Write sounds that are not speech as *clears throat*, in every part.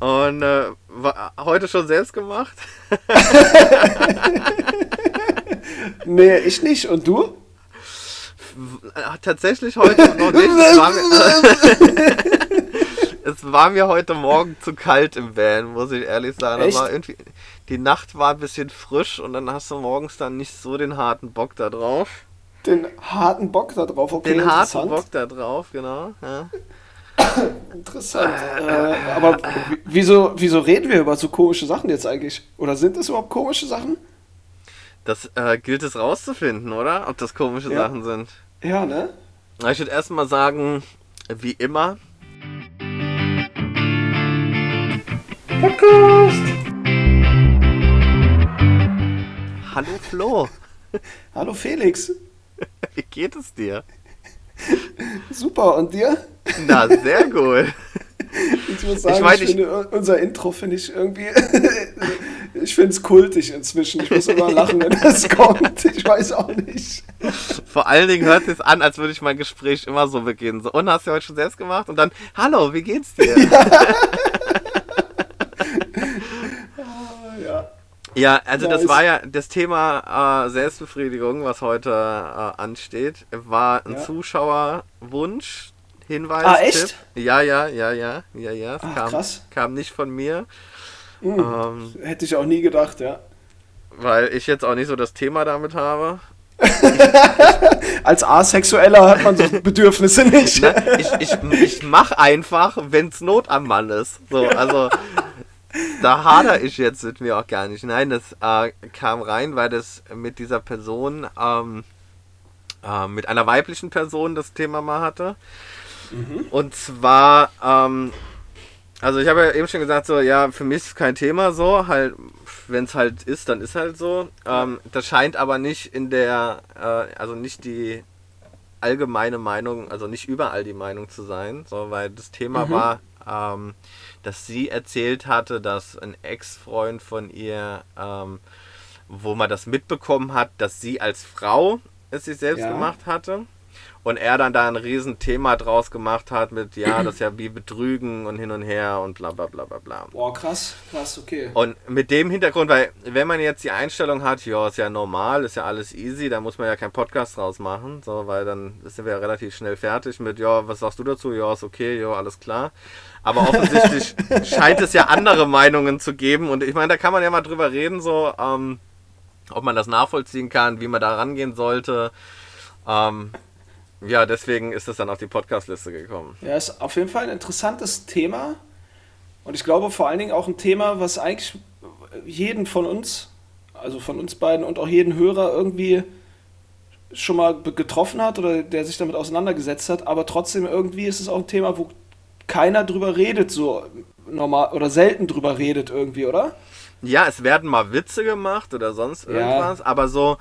Und äh, war heute schon selbst gemacht? *laughs* nee, ich nicht. Und du? Tatsächlich heute noch nicht. Es war, mir, *laughs* es war mir heute Morgen zu kalt im Van, muss ich ehrlich sagen. Echt? War irgendwie, die Nacht war ein bisschen frisch und dann hast du morgens dann nicht so den harten Bock da drauf. Den harten Bock da drauf, okay. Den harten. Bock da drauf, genau. Ja. *laughs* Interessant. Äh, aber w- wieso, wieso reden wir über so komische Sachen jetzt eigentlich? Oder sind das überhaupt komische Sachen? Das äh, gilt es rauszufinden, oder? Ob das komische Ja. Sachen sind. Ja, ne? Ich würde erstmal sagen, wie immer. Podcast! Hallo Flo, *laughs* Hallo Felix. *laughs* wie geht es dir? *laughs* Super, und dir? Na, sehr gut. *laughs* Ich muss sagen, ich, mein, ich- finde, unser Intro finde ich irgendwie. *laughs* ich finde es kultig inzwischen. Ich muss immer lachen, wenn das kommt. Ich weiß auch nicht. Vor allen Dingen hört es an, als würde ich mein Gespräch immer so beginnen. So, und hast du heute schon selbst gemacht? Und dann, hallo, wie geht's dir? Ja. Ja, also das Nice. war ja das Thema äh, Selbstbefriedigung, was heute äh, ansteht. War ein Ja. Zuschauerwunsch, Hinweis. Ah, echt? Tipp. Ja, ja, ja, ja, ja, ja. Es Ach, kam, krass. kam nicht von mir, Hm. ähm, Hätte ich auch nie gedacht, ja. weil ich jetzt auch nicht so das Thema damit habe. *laughs* Als Asexueller hat man so *laughs* Bedürfnisse nicht. Ne? Ich, ich, ich mach einfach, wenn's Not am Mann ist. So, also *laughs* da hader ich jetzt mit mir auch gar nicht. Nein, das äh, kam rein, weil das mit dieser Person, ähm, äh, mit einer weiblichen Person das Thema mal hatte. Und zwar, ähm, also ich habe ja eben schon gesagt, so, ja, für mich ist kein Thema so, halt, wenn es halt ist, dann ist halt so. Ähm, das scheint aber nicht in der, äh, also nicht die allgemeine Meinung, also nicht überall die Meinung zu sein, so, weil das Thema Mhm. war, ähm, dass sie erzählt hatte, dass ein Ex-Freund von ihr, ähm, wo man das mitbekommen hat, dass sie als Frau es sich selbst Ja. gemacht hatte. Und er dann da ein Riesenthema draus gemacht hat mit, ja, das ist ja wie Betrügen und hin und her und bla bla bla bla bla. Boah, krass, krass, okay. Und mit dem Hintergrund, weil wenn man jetzt die Einstellung hat, ja, ist ja normal, ist ja alles easy, da muss man ja keinen Podcast draus machen, so, weil dann sind wir ja relativ schnell fertig mit, ja, was sagst du dazu? Ja, ist okay, ja, alles klar. Aber offensichtlich *laughs* scheint es ja andere Meinungen zu geben und ich meine, da kann man ja mal drüber reden, so, ähm, ob man das nachvollziehen kann, wie man da rangehen sollte. Ähm, ja, deswegen ist es dann auf die Podcast-Liste gekommen. Ja, ist auf jeden Fall ein interessantes Thema. Und ich glaube vor allen Dingen auch ein Thema, was eigentlich jeden von uns, also von uns beiden und auch jeden Hörer irgendwie schon mal getroffen hat oder der sich damit auseinandergesetzt hat. Aber trotzdem irgendwie ist es auch ein Thema, wo keiner drüber redet, so normal oder selten drüber redet irgendwie, oder? Ja, es werden mal Witze gemacht oder sonst Ja. irgendwas, aber so,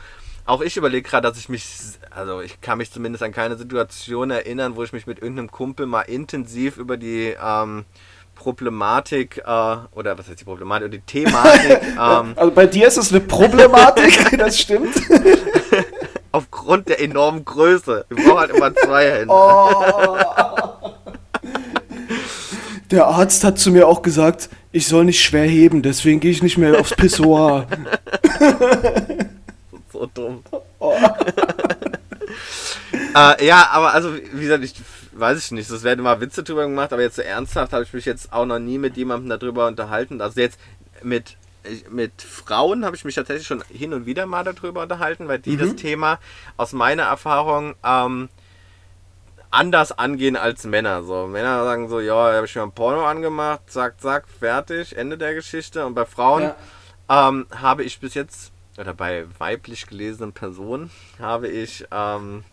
auch ich überlege gerade, dass ich mich, also ich kann mich zumindest an keine Situation erinnern, wo ich mich mit irgendeinem Kumpel mal intensiv über die ähm, Problematik, äh, oder was heißt die Problematik, oder die Thematik, *laughs* ähm, Also bei dir ist es eine Problematik, *laughs* das stimmt. aufgrund der enormen Größe. Wir brauchen halt immer zwei Hände. Oh. *laughs* Der Arzt hat zu mir auch gesagt, ich soll nicht schwer heben, deswegen gehe ich nicht mehr aufs Pissoir. *laughs* So dumm. Oh. *laughs* Äh, ja, aber also, wie gesagt, ich weiß ich nicht, es werden immer Witze drüber gemacht, aber jetzt so ernsthaft habe ich mich jetzt auch noch nie mit jemandem darüber unterhalten. Also jetzt mit, mit Frauen habe ich mich tatsächlich schon hin und wieder mal darüber unterhalten, weil die das Thema aus meiner Erfahrung ähm, anders angehen als Männer. So, Männer sagen so, ja, habe ich mir ein Porno angemacht, zack, zack, fertig, Ende der Geschichte. Und bei Frauen Ja. ähm, habe ich bis jetzt, oder bei weiblich gelesenen Personen, habe ich ähm,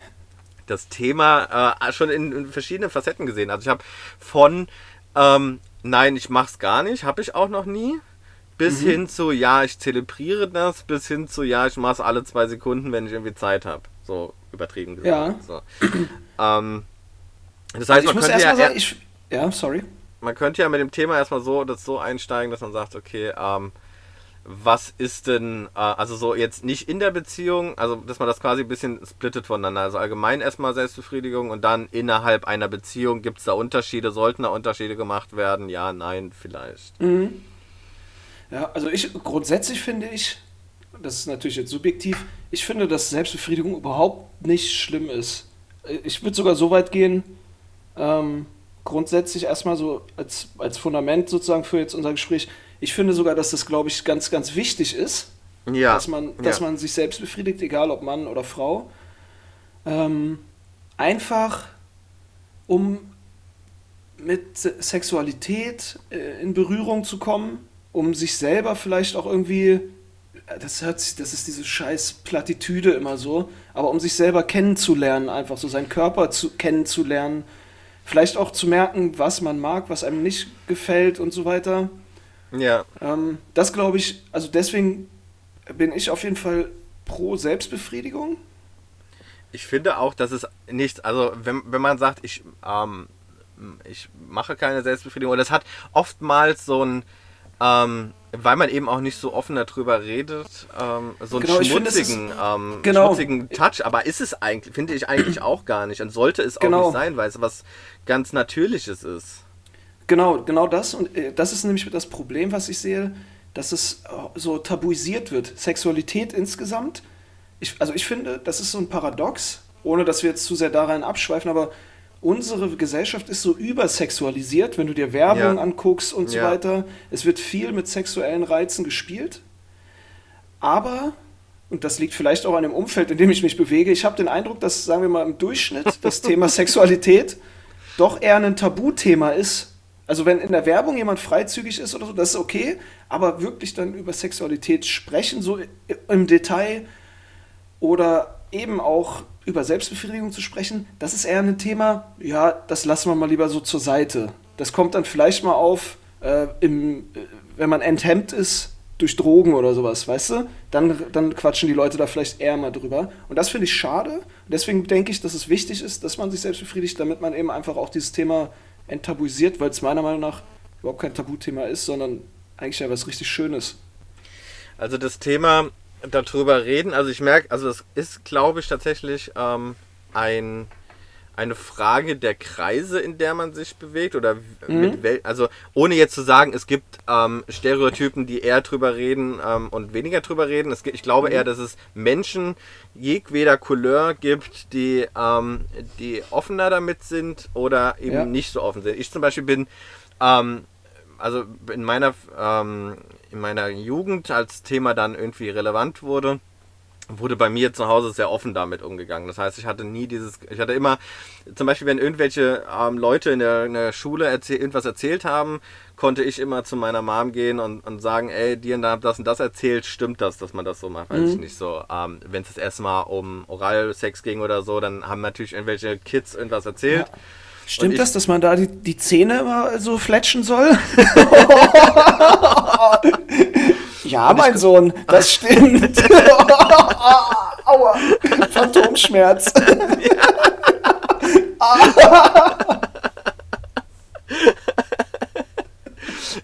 das Thema äh, schon in, in verschiedenen Facetten gesehen. Also ich habe von ähm, nein, ich mach's gar nicht, habe ich auch noch nie, bis hin zu ja, ich zelebriere das, bis hin zu ja, ich mach's alle zwei Sekunden, wenn ich irgendwie Zeit habe. So übertrieben gesagt. Ja. So. *clears throat* ähm, das heißt, ich man muss könnte, ja, erstmal sagen, ich. Ja, sorry. man könnte ja mit dem Thema erstmal so, das so einsteigen, dass man sagt, okay, ähm, was ist denn, äh, also so jetzt nicht in der Beziehung, also dass man das quasi ein bisschen splittet voneinander. Also allgemein erstmal Selbstbefriedigung und dann innerhalb einer Beziehung gibt es da Unterschiede, sollten da Unterschiede gemacht werden? Ja, nein, vielleicht. Mhm. Ja, also ich grundsätzlich finde ich, das ist natürlich jetzt subjektiv, ich finde, dass Selbstbefriedigung überhaupt nicht schlimm ist. Ich würde sogar so weit gehen, ähm, grundsätzlich erstmal so als, als Fundament sozusagen für jetzt unser Gespräch, ich finde sogar, dass das, glaube ich, ganz, ganz wichtig ist, ja. dass, man, dass ja. man sich selbst befriedigt, egal ob Mann oder Frau. Ähm, einfach, um mit Sexualität äh, in Berührung zu kommen, um sich selber vielleicht auch irgendwie, das hört sich, das ist diese scheiß Plattitüde immer so, aber um sich selber kennenzulernen, einfach so seinen Körper zu, kennenzulernen, vielleicht auch zu merken, was man mag, was einem nicht gefällt und so weiter. Ja. Ähm, das glaube ich, also deswegen bin ich auf jeden Fall pro Selbstbefriedigung. Ich finde auch, dass es nicht, also wenn, wenn man sagt, ich, ähm, ich mache keine Selbstbefriedigung, und das hat oftmals so ein, ähm, weil man eben auch nicht so offen darüber redet, ähm, so einen genau, schmutzigen, ist, ähm, genau. schmutzigen Touch. Aber ist es eigentlich, finde ich eigentlich auch gar nicht. Und sollte es auch genau. nicht sein, weil es was ganz Natürliches ist. Genau, genau das. Und äh, das ist nämlich das Problem, was ich sehe, dass es äh, so tabuisiert wird. Sexualität insgesamt. Ich, also ich finde, das ist so ein Paradox, ohne dass wir jetzt zu sehr da rein abschweifen, aber unsere Gesellschaft ist so übersexualisiert, wenn du dir Werbung ja. anguckst und so ja. weiter. Es wird viel mit sexuellen Reizen gespielt. Aber, und das liegt vielleicht auch an dem Umfeld, in dem ich mich bewege, ich habe den Eindruck, dass, sagen wir mal, im Durchschnitt *laughs* das Thema Sexualität doch eher ein Tabuthema ist also wenn in der Werbung jemand freizügig ist oder so, das ist okay, aber wirklich dann über Sexualität sprechen, so im Detail oder eben auch über Selbstbefriedigung zu sprechen, das ist eher ein Thema, ja, das lassen wir mal lieber so zur Seite. Das kommt dann vielleicht mal auf, äh, im, äh, wenn man enthemmt ist durch Drogen oder sowas, weißt du? Dann, dann quatschen die Leute da vielleicht eher mal drüber. Und das finde ich schade. Und deswegen denke ich, dass es wichtig ist, dass man sich selbst befriedigt, damit man eben einfach auch dieses Thema enttabuisiert, weil es meiner Meinung nach überhaupt kein Tabuthema ist, sondern eigentlich ja was richtig Schönes. Also das Thema darüber reden, also ich merke, also das ist, glaube ich, tatsächlich ähm, ein eine Frage der Kreise, in der man sich bewegt oder mhm. mit also ohne jetzt zu sagen, es gibt ähm, Stereotypen, die eher drüber reden ähm, und weniger drüber reden. Es, ich glaube mhm. eher, dass es Menschen jedweder Couleur gibt, die, ähm, die offener damit sind oder eben ja. nicht so offen sind. Ich zum Beispiel bin ähm, also in meiner ähm, in meiner Jugend als Thema dann irgendwie relevant wurde wurde bei mir zu Hause sehr offen damit umgegangen. Das heißt, ich hatte nie dieses, ich hatte immer, zum Beispiel, wenn irgendwelche ähm, Leute in der, in der Schule erzähl, irgendwas erzählt haben, konnte ich immer zu meiner Mom gehen und, und sagen, ey, dir da das und das erzählt, stimmt das, dass man das so macht? Weiß mhm. ich nicht so. Ähm, wenn es erstmal um Oralsex ging oder so, dann haben natürlich irgendwelche Kids irgendwas erzählt. Ja. Stimmt ich, das, dass man da die, die Zähne immer so fletschen soll? *laughs* Ja, mein ich, Sohn, das stimmt. *laughs* Aua, Phantomschmerz. *laughs*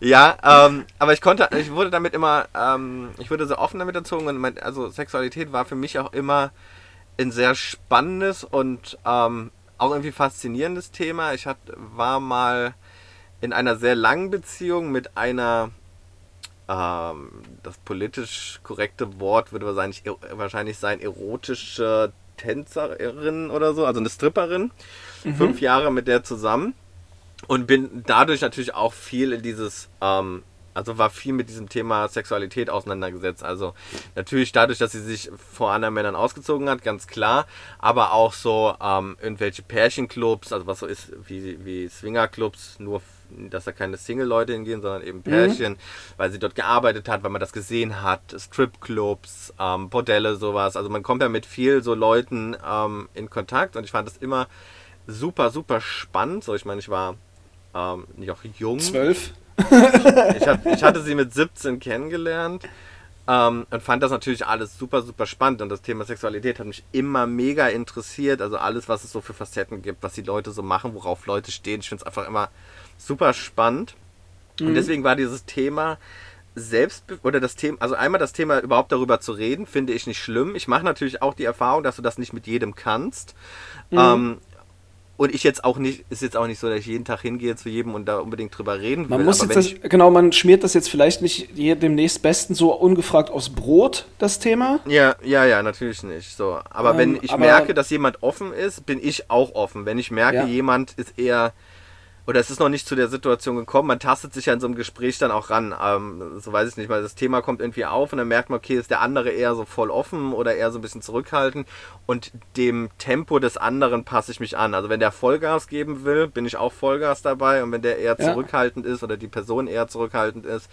ja, ähm, aber ich konnte, ich wurde damit immer, ähm, ich wurde so offen damit erzogen und mein, also Sexualität war für mich auch immer ein sehr spannendes und ähm, auch irgendwie faszinierendes Thema. Ich hat, war mal in einer sehr langen Beziehung mit einer ähm, das politisch korrekte Wort würde wahrscheinlich, wahrscheinlich sein erotische Tänzerin oder so, also eine Stripperin. Mhm. Fünf Jahre mit der zusammen und bin dadurch natürlich auch viel in dieses, ähm, also war viel mit diesem Thema Sexualität auseinandergesetzt. Also natürlich dadurch, dass sie sich vor anderen Männern ausgezogen hat, ganz klar, aber auch so ähm, irgendwelche Pärchenclubs, also was so ist wie, wie Swingerclubs, nur dass da keine Single-Leute hingehen, sondern eben mhm. Pärchen, mhm. weil sie dort gearbeitet hat, weil man das gesehen hat, Stripclubs, ähm, Bordelle, sowas. Also man kommt ja mit viel so Leuten ähm, in Kontakt und ich fand das immer super, super spannend. So, ich meine, ich war ähm, nicht auch jung. Zwölf? Ich, hat, ich hatte sie mit 17 kennengelernt. Ähm, und fand das natürlich alles super, super spannend. Und das Thema Sexualität hat mich immer mega interessiert. Also alles, was es so für Facetten gibt, was die Leute so machen, worauf Leute stehen. Ich finde es einfach immer super spannend. Mhm. Und deswegen war dieses Thema selbst oder das Thema, also einmal das Thema überhaupt darüber zu reden, finde ich nicht schlimm. Ich mache natürlich auch die Erfahrung, dass du das nicht mit jedem kannst. Mhm. Ähm, und ich jetzt auch nicht, ist jetzt auch nicht so, dass ich jeden Tag hingehe zu jedem und da unbedingt drüber reden will. Man muss jetzt das, genau, man schmiert das jetzt vielleicht nicht dem nächstbesten so ungefragt aus Brot, das Thema. Ja, ja, ja, natürlich nicht. So. Aber ähm, wenn ich aber, merke, dass jemand offen ist, bin ich auch offen. Wenn ich merke, ja. jemand ist eher oder es ist noch nicht zu der Situation gekommen, man tastet sich ja in so einem Gespräch dann auch ran. Ähm, so weiß ich nicht, weil das Thema kommt irgendwie auf und dann merkt man, okay, ist der andere eher so voll offen oder eher so ein bisschen zurückhaltend und dem Tempo des anderen passe ich mich an. Also wenn der Vollgas geben will, bin ich auch Vollgas dabei und wenn der eher ja. zurückhaltend ist oder die Person eher zurückhaltend ist,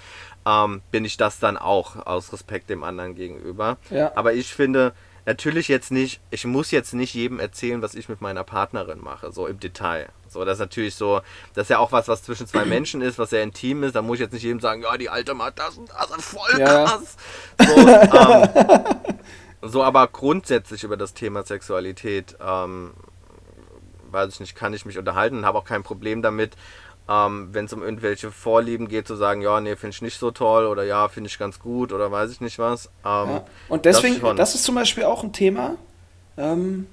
ähm, bin ich das dann auch aus Respekt dem anderen gegenüber. Ja. Aber ich finde, natürlich jetzt nicht, ich muss jetzt nicht jedem erzählen, was ich mit meiner Partnerin mache, so im Detail. So, das ist natürlich so, das ist ja auch was, was zwischen zwei *clears throat* Menschen ist, was sehr intim ist. Da muss ich jetzt nicht jedem sagen, ja, die Alte macht das und das, voll krass. Ja. So, ähm, so, aber grundsätzlich über das Thema Sexualität, ähm, weiß ich nicht, kann ich mich unterhalten und habe auch kein Problem damit, ähm, wenn es um irgendwelche Vorlieben geht, zu sagen, ja, nee, finde ich nicht so toll oder ja, finde ich ganz gut oder weiß ich nicht was. Ähm, ja. Und deswegen, das, das, ist zum Beispiel auch ein Thema, ähm,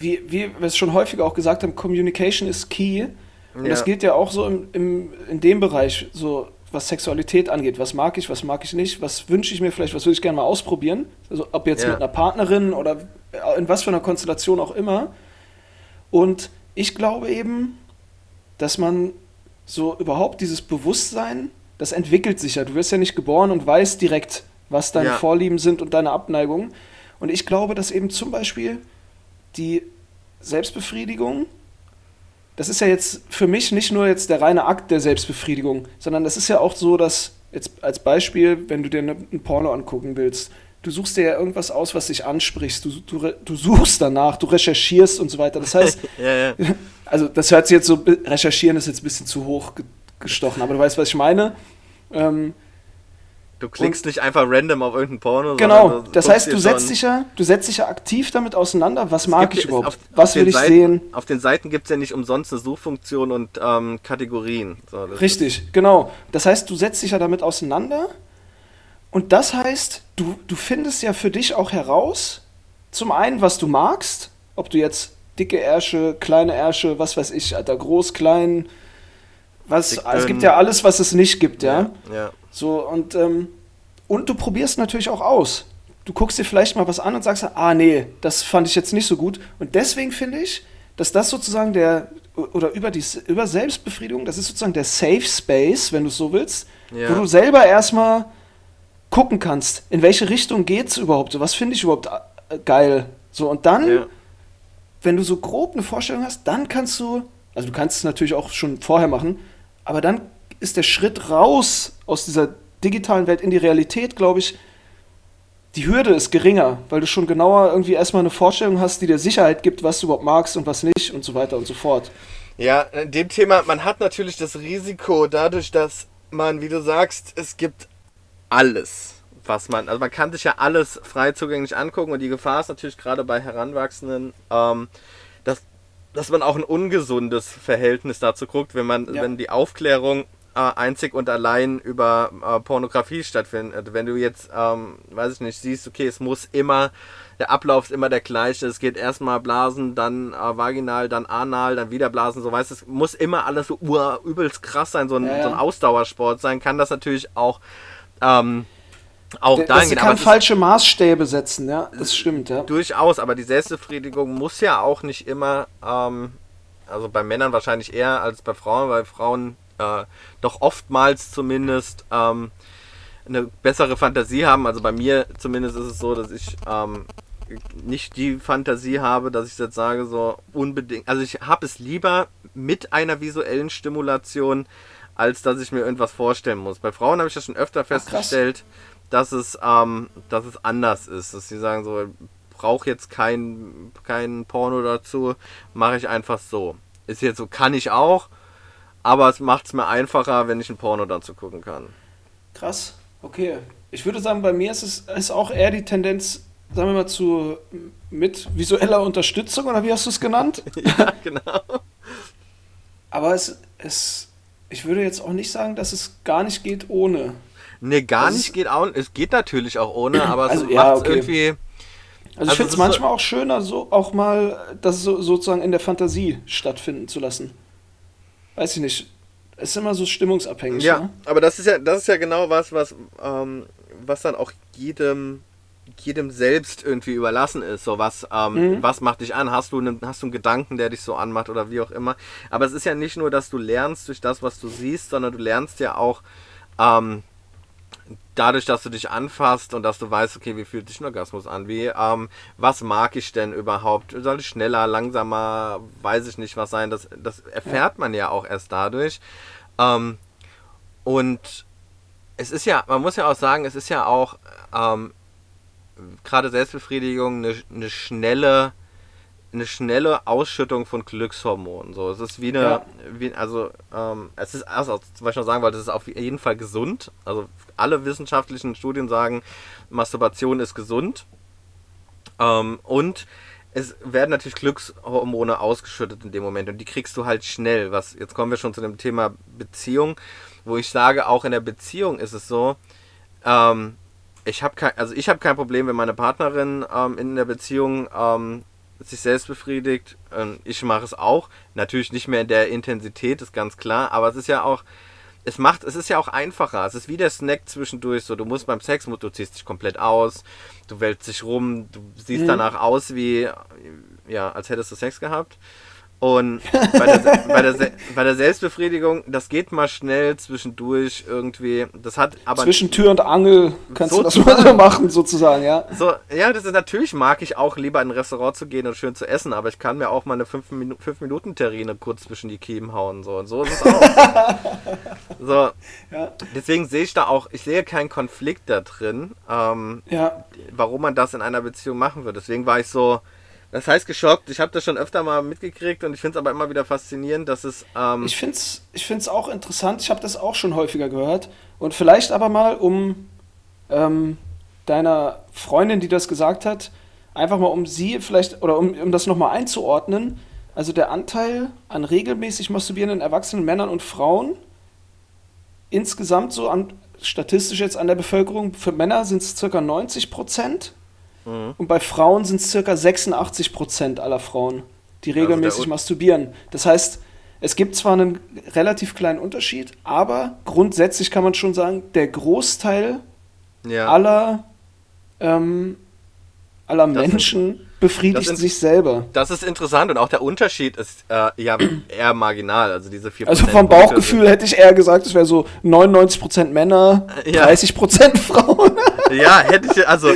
wie, wie wir es schon häufiger auch gesagt haben, Communication ist key. Und ja. das gilt ja auch so im, im, in dem Bereich, so was Sexualität angeht. Was mag ich, was mag ich nicht, was wünsche ich mir vielleicht, was würde ich gerne mal ausprobieren. Also ob jetzt ja. mit einer Partnerin oder in was für einer Konstellation auch immer. Und ich glaube eben, dass man so überhaupt dieses Bewusstsein, das entwickelt sich ja. Du wirst ja nicht geboren und weißt direkt, was deine ja. Vorlieben sind und deine Abneigungen. Und ich glaube, dass eben zum Beispiel die Selbstbefriedigung, das ist ja jetzt für mich nicht nur jetzt der reine Akt der Selbstbefriedigung, sondern das ist ja auch so, dass jetzt als Beispiel, wenn du dir ein Porno angucken willst, du suchst dir ja irgendwas aus, was dich ansprichst, du, du, du suchst danach, du recherchierst und so weiter. Das heißt, *laughs* ja, ja. *laughs* also das hört sich jetzt so, recherchieren ist jetzt ein bisschen zu hoch gestochen, aber du weißt, was ich meine. Ähm, Du klickst und, nicht einfach random auf irgendein Porno. Genau, das heißt, du setzt, dich ja, du setzt dich ja aktiv damit auseinander, was mag ich überhaupt, auf, was auf will ich Seiten, sehen. Auf den Seiten gibt es ja nicht umsonst eine Suchfunktion und ähm, Kategorien. So, Richtig, genau. Das heißt, du setzt dich ja damit auseinander und das heißt, du, du findest ja für dich auch heraus, zum einen, was du magst, ob du jetzt dicke Ärsche, kleine Ärsche, was weiß ich, Alter, groß, klein, was, es gibt ja alles, was es nicht gibt, ja. ja, ja. So, und, ähm, und du probierst natürlich auch aus. Du guckst dir vielleicht mal was an und sagst, ah nee, das fand ich jetzt nicht so gut. Und deswegen finde ich, dass das sozusagen der, oder über, die, über Selbstbefriedigung, das ist sozusagen der Safe Space, wenn du es so willst, ja. wo du selber erstmal gucken kannst, in welche Richtung geht es überhaupt, so was finde ich überhaupt äh, geil. So, und dann, ja. wenn du so grob eine Vorstellung hast, dann kannst du, also du kannst es natürlich auch schon vorher machen, aber dann ist der Schritt raus aus dieser digitalen Welt in die Realität, glaube ich, die Hürde ist geringer, weil du schon genauer irgendwie erstmal eine Vorstellung hast, die dir Sicherheit gibt, was du überhaupt magst und was nicht und so weiter und so fort. Ja, in dem Thema, man hat natürlich das Risiko dadurch, dass man, wie du sagst, es gibt alles, was man, also man kann sich ja alles frei zugänglich angucken und die Gefahr ist natürlich gerade bei Heranwachsenden, ähm, dass, dass man auch ein ungesundes Verhältnis dazu guckt, wenn man, ja. wenn die Aufklärung einzig und allein über äh, Pornografie stattfindet. Wenn du jetzt, ähm, weiß ich nicht, siehst, okay, es muss immer, der Ablauf ist immer der gleiche, es geht erstmal Blasen, dann äh, vaginal, dann anal, dann wieder Blasen, so weißt du, es muss immer alles so ur, übelst krass sein, so ein, ja, ja. so ein Ausdauersport sein, kann das natürlich auch. Ähm, auch da kann aber falsche Maßstäbe setzen, ja, das stimmt, ja. Durchaus, aber die Selbstbefriedigung muss ja auch nicht immer, ähm, also bei Männern wahrscheinlich eher als bei Frauen, weil Frauen äh, doch oftmals zumindest ähm, eine bessere Fantasie haben. Also bei mir zumindest ist es so, dass ich ähm, nicht die Fantasie habe, dass ich jetzt sage, so unbedingt. Also ich habe es lieber mit einer visuellen Stimulation, als dass ich mir irgendwas vorstellen muss. Bei Frauen habe ich das schon öfter festgestellt, Ach, dass es, ähm, dass es anders ist. Dass sie sagen so, brauche jetzt kein, kein Porno dazu, mache ich einfach so. Ist jetzt so, kann ich auch, aber es macht es mir einfacher, wenn ich ein Porno dazu gucken kann. Krass, okay. Ich würde sagen, bei mir ist es ist auch eher die Tendenz, sagen wir mal, zu mit visueller Unterstützung, oder wie hast du es genannt? *laughs* ja, genau. Aber es, es, ich würde jetzt auch nicht sagen, dass es gar nicht geht ohne. Ne, gar Das nicht geht auch. Es geht natürlich auch ohne, *clears throat* aber Also, es ja, macht okay. irgendwie. Also, Also ich finde es manchmal auch schöner, so auch mal das so, sozusagen in der Fantasie stattfinden zu lassen. Weiß ich nicht. Es ist immer so stimmungsabhängig. Ja, Ne? aber das ist ja, das ist ja genau was, was, ähm, was dann auch jedem, jedem selbst irgendwie überlassen ist. So was, ähm, Mhm. was macht dich an? Hast du, einen, hast du einen Gedanken, der dich so anmacht oder wie auch immer? Aber es ist ja nicht nur, dass du lernst durch das, was du siehst, sondern du lernst ja auch ähm, dadurch, dass du dich anfasst und dass du weißt, okay, wie fühlt sich ein Orgasmus an? Wie, ähm, was mag ich denn überhaupt? Soll ich schneller, langsamer, weiß ich nicht was sein? Das, das erfährt man ja auch erst dadurch. Ähm, und es ist ja, man muss ja auch sagen, es ist ja auch ähm, gerade Selbstbefriedigung eine, eine schnelle eine schnelle Ausschüttung von Glückshormonen. So, es ist wie eine, Ja. wie, also ähm, es ist, also, was ich noch sagen wollte, es ist auf jeden Fall gesund. Also alle wissenschaftlichen Studien sagen, Masturbation ist gesund. Ähm, und es werden natürlich Glückshormone ausgeschüttet in dem Moment und die kriegst du halt schnell. Was jetzt kommen wir schon zu dem Thema Beziehung, wo ich sage, auch in der Beziehung ist es so, ähm, ich habe kein, also ich habe kein Problem, wenn meine Partnerin ähm, in der Beziehung ähm, sich selbst befriedigt. Ich mache es auch. Natürlich nicht mehr in der Intensität, ist ganz klar. Aber es ist ja auch, es macht, es ist ja auch einfacher. Es ist wie der Snack zwischendurch. So, du musst beim Sex, du ziehst dich komplett aus, du wälzt dich rum, du siehst Mhm. danach aus wie, ja, als hättest du Sex gehabt. Und bei der, bei, der, bei der Selbstbefriedigung, das geht mal schnell zwischendurch irgendwie. Das hat aber Zwischen Tür und Angel kannst du das Sozusagen. mal so machen, sozusagen, ja. so, ja, das ist natürlich, mag ich auch lieber in ein Restaurant zu gehen und schön zu essen, aber ich kann mir auch mal eine 5 Minu fünf Minuten Terrine kurz zwischen die Kiemen hauen. So, und so ist es auch. *laughs* so, Ja, deswegen sehe ich da auch, ich sehe keinen Konflikt da drin, ähm, ja. warum man das in einer Beziehung machen würde. Deswegen war ich so, das heißt geschockt. Ich habe das schon öfter mal mitgekriegt und ich finde es aber immer wieder faszinierend, dass es, ähm, Ich finde es ich find's auch interessant, ich habe das auch schon häufiger gehört. Und vielleicht aber mal, um ähm, deiner Freundin, die das gesagt hat, einfach mal um sie vielleicht, oder um, um das nochmal einzuordnen, also der Anteil an regelmäßig masturbierenden erwachsenen Männern und Frauen insgesamt so an, statistisch jetzt an der Bevölkerung, für Männer sind es circa 90 Prozent Mhm. und bei Frauen sind es circa 86 Prozent aller Frauen, die Also regelmäßig Un- masturbieren. Das heißt, es gibt zwar einen relativ kleinen Unterschied, aber grundsätzlich kann man schon sagen, der Großteil ja. aller, ähm, aller Das Menschen befriedigt sind- sich selber. Das ist interessant und auch der Unterschied ist äh, ja eher marginal. Also diese 4% Also vom Bauchgefühl hätte ich eher gesagt, es wäre so 99% Männer, Ja. 30% Frauen. Ja, hätte ich, also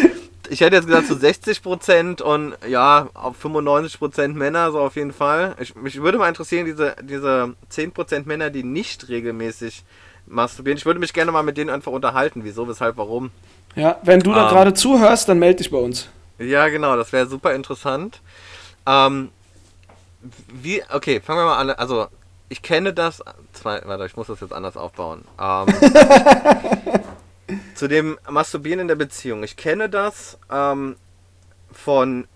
ich hätte jetzt gesagt so 60% und ja, auf 95% Männer, so auf jeden Fall. Ich, mich würde mal interessieren, diese, diese 10% Männer, die nicht regelmäßig masturbieren. Ich würde mich gerne mal mit denen einfach unterhalten. Wieso, weshalb, warum. Ja, wenn du da Ähm. gerade zuhörst, dann melde dich bei uns. Ja, genau, das wäre super interessant. Ähm, wie, okay, fangen wir mal an. Also, ich kenne das. Zwei, warte, ich muss das jetzt anders aufbauen. Ähm, *laughs* zu dem Masturbieren in der Beziehung. Ich kenne das ähm, von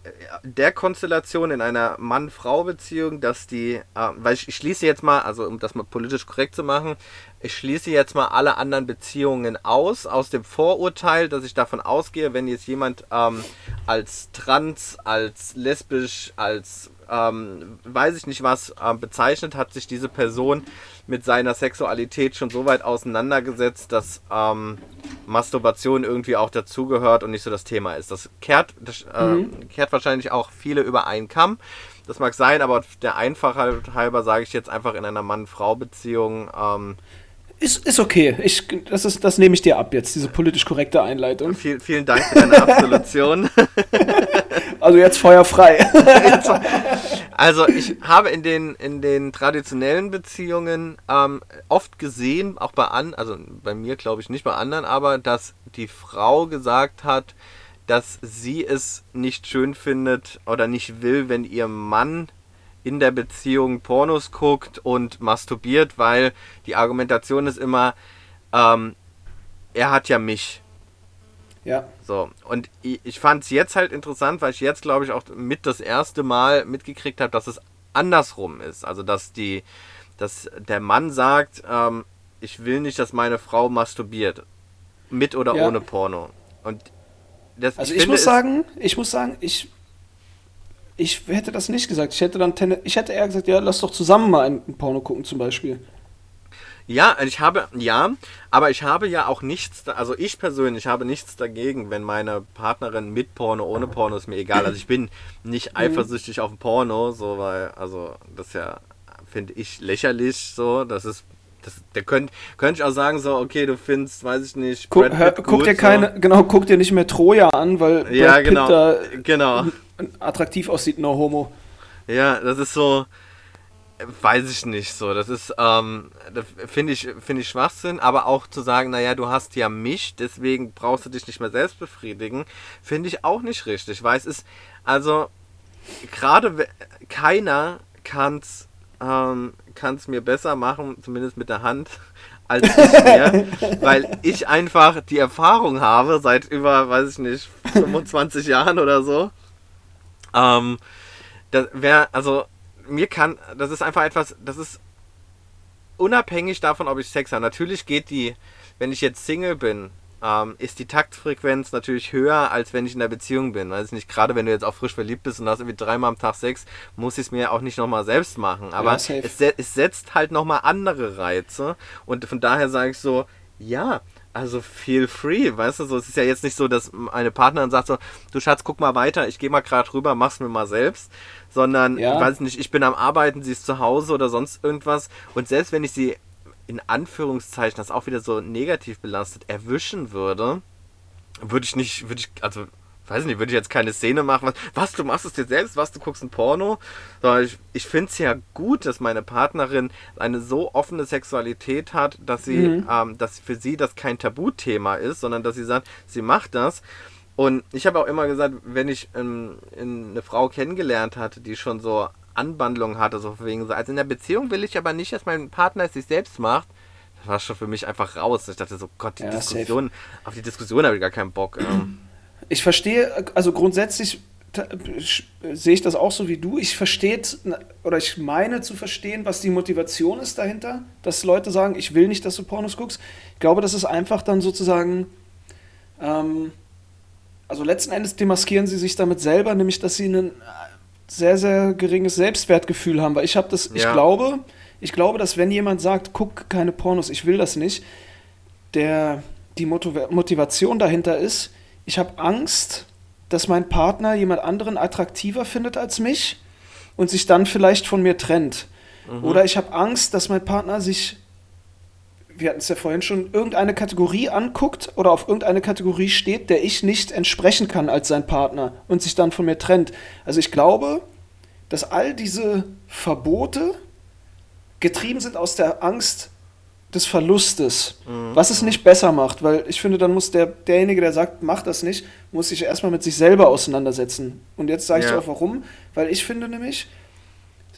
der Konstellation in einer Mann-Frau-Beziehung, dass die, äh, weil ich, ich schließe jetzt mal, also um das mal politisch korrekt zu machen, ich schließe jetzt mal alle anderen Beziehungen aus, aus dem Vorurteil, dass ich davon ausgehe, wenn jetzt jemand ähm, als trans, als lesbisch, als ähm, weiß ich nicht was ähm, bezeichnet, hat sich diese Person mit seiner Sexualität schon so weit auseinandergesetzt, dass ähm, Masturbation irgendwie auch dazugehört und nicht so das Thema ist. Das kehrt, das, äh, kehrt wahrscheinlich auch viele über einen Kamm. Das mag sein, aber der Einfachheit halber sage ich jetzt einfach in einer Mann-Frau-Beziehung. Ähm, Ist, ist okay. Ich, das, ist, das nehme ich dir ab jetzt, diese politisch korrekte Einleitung. viel, vielen Dank für deine Absolution. *laughs* Also jetzt Feuer frei. *laughs* Also ich habe in den, in den traditionellen Beziehungen ähm, oft gesehen, auch bei an, also bei mir glaube ich nicht bei anderen, aber dass die Frau gesagt hat, dass sie es nicht schön findet oder nicht will, wenn ihr Mann in der Beziehung Pornos guckt und masturbiert, weil die Argumentation ist immer, ähm, er hat ja mich. Ja. So, und ich, ich fand es jetzt halt interessant, weil ich jetzt, glaube ich, auch mit das erste Mal mitgekriegt habe, dass es andersrum ist. Also, dass die, dass der Mann sagt, ähm, ich will nicht, dass meine Frau masturbiert. mit oder Ja. ohne Porno. Und das, Also ich, finde, muss sagen, ich muss sagen, ich, ich hätte das nicht gesagt. Ich hätte dann ich hätte eher gesagt, ja, lass doch zusammen mal ein Porno gucken zum Beispiel. Ja, ich habe, ja, aber ich habe ja auch nichts, also ich persönlich habe nichts dagegen, wenn meine Partnerin mit Porno, ohne Porno ist mir egal. Also ich bin nicht eifersüchtig auf Porno, so, weil, also das ist ja, finde ich, lächerlich, so, das ist, das, der könnte könnte ich auch sagen, so, okay, du findest, weiß ich nicht, Guck, hör, Pitt guck gut, dir keine, genau, guck dir nicht mehr Troja an, weil So. Ja, Brad genau, da genau. attraktiv aussieht, no homo. Ja, das ist so, weiß ich nicht so. Das ist, ähm, das finde ich, finde ich Schwachsinn, aber auch zu sagen, naja, du hast ja mich, deswegen brauchst du dich nicht mehr selbst befriedigen, finde ich auch nicht richtig, weil es ist, also, gerade keiner kann's, ähm, kann's mir besser machen, zumindest mit der Hand, *laughs* als ich mir, *laughs* weil ich einfach die Erfahrung habe, seit über, weiß ich nicht, 25 Jahren oder so, ähm, das wäre, also, mir kann, das ist einfach etwas, das ist unabhängig davon, ob ich Sex habe. Natürlich geht die, wenn ich jetzt Single bin, ähm, ist die Taktfrequenz natürlich höher, als wenn ich in der Beziehung bin. Weiß ich nicht, gerade wenn du jetzt auch frisch verliebt bist und hast irgendwie dreimal am Tag Sex, muss ich es mir auch nicht nochmal selbst machen. Aber Ja, es, es setzt halt nochmal andere Reize. Und von daher sage ich so, ja, also feel free, weißt du, so, es ist ja jetzt nicht so, dass eine Partnerin sagt so, du Schatz, guck mal weiter, ich gehe mal gerade rüber, mach's mir mal selbst, sondern, Ja. ich weiß nicht, ich bin am Arbeiten, sie ist zu Hause oder sonst irgendwas und selbst wenn ich sie in Anführungszeichen, das auch wieder so negativ belastet, erwischen würde, würde ich nicht, würde ich, also, weiß nicht, würde ich jetzt keine Szene machen, was, was du machst es dir selbst, was, du guckst ein Porno, sondern ich, ich finde es ja gut, dass meine Partnerin eine so offene Sexualität hat, dass sie, Mhm. ähm, dass für sie das kein Tabuthema ist, sondern dass sie sagt, sie macht das. Und ich habe auch immer gesagt, wenn ich ähm, in eine Frau kennengelernt hatte, die schon so Anbandlung hatte, so wegen so, also in der Beziehung will ich aber nicht, dass mein Partner es sich selbst macht, das war schon für mich einfach raus. Ich dachte so, Gott, die Ja, safe. Diskussion, auf die Diskussion habe ich gar keinen Bock. Ähm. Ich verstehe, also grundsätzlich sehe ich das auch so wie du. Ich verstehe oder ich meine zu verstehen, was die Motivation ist dahinter, dass Leute sagen, ich will nicht, dass du Pornos guckst. Ich glaube, das ist einfach dann sozusagen, ähm, also letzten Endes demaskieren sie sich damit selber, nämlich dass sie ein sehr, sehr geringes Selbstwertgefühl haben. Weil ich habe das, ich Ja. glaube, ich glaube, dass wenn jemand sagt, guck keine Pornos, ich will das nicht, der, die Motiva- Motivation dahinter ist, ich habe Angst, dass mein Partner jemand anderen attraktiver findet als mich und sich dann vielleicht von mir trennt. Oder ich habe Angst, dass mein Partner sich, wir hatten es ja vorhin schon, irgendeine Kategorie anguckt oder auf irgendeine Kategorie steht, der ich nicht entsprechen kann als sein Partner und sich dann von mir trennt. Also ich glaube, dass all diese Verbote getrieben sind aus der Angst des Verlustes, was es nicht besser macht, weil ich finde, dann muss der, derjenige, der sagt, mach das nicht, muss sich erstmal mit sich selber auseinandersetzen. Und jetzt sage ich Ja. dir auch warum, weil ich finde nämlich,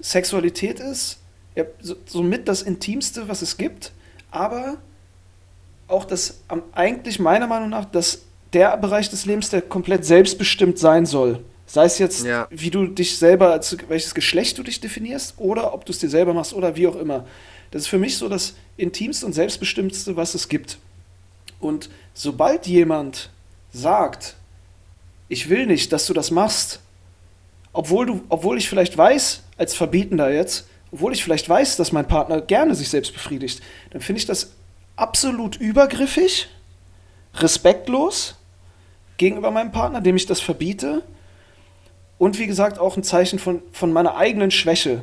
Sexualität ist ja, so, somit das Intimste, was es gibt, aber auch das am, eigentlich meiner Meinung nach das, der Bereich des Lebens, der komplett selbstbestimmt sein soll. Sei es jetzt, Ja. wie du dich selber, als welches Geschlecht du dich definierst, oder ob du es dir selber machst oder wie auch immer. Das ist für mich so das Intimste und Selbstbestimmtste, was es gibt. Und sobald jemand sagt, ich will nicht, dass du das machst, obwohl du, obwohl ich vielleicht weiß, als Verbietender jetzt, obwohl ich vielleicht weiß, dass mein Partner gerne sich selbst befriedigt, dann finde ich das absolut übergriffig, respektlos gegenüber meinem Partner, dem ich das verbiete. Und wie gesagt, auch ein Zeichen von, von meiner eigenen Schwäche.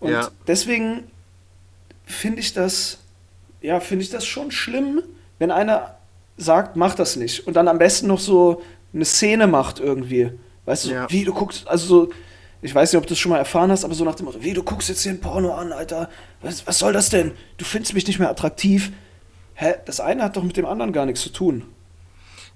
Und Ja. deswegen finde ich das, ja, finde ich das schon schlimm, wenn einer sagt, mach das nicht. Und dann am besten noch so eine Szene macht irgendwie. Weißt du, Ja. wie du guckst, also so, ich weiß nicht, ob du das schon mal erfahren hast, aber so nach dem Motto, wie du guckst jetzt hier ein Porno an, Alter. Was, was soll das denn? Du findest mich nicht mehr attraktiv. Hä? Das eine hat doch mit dem anderen gar nichts zu tun.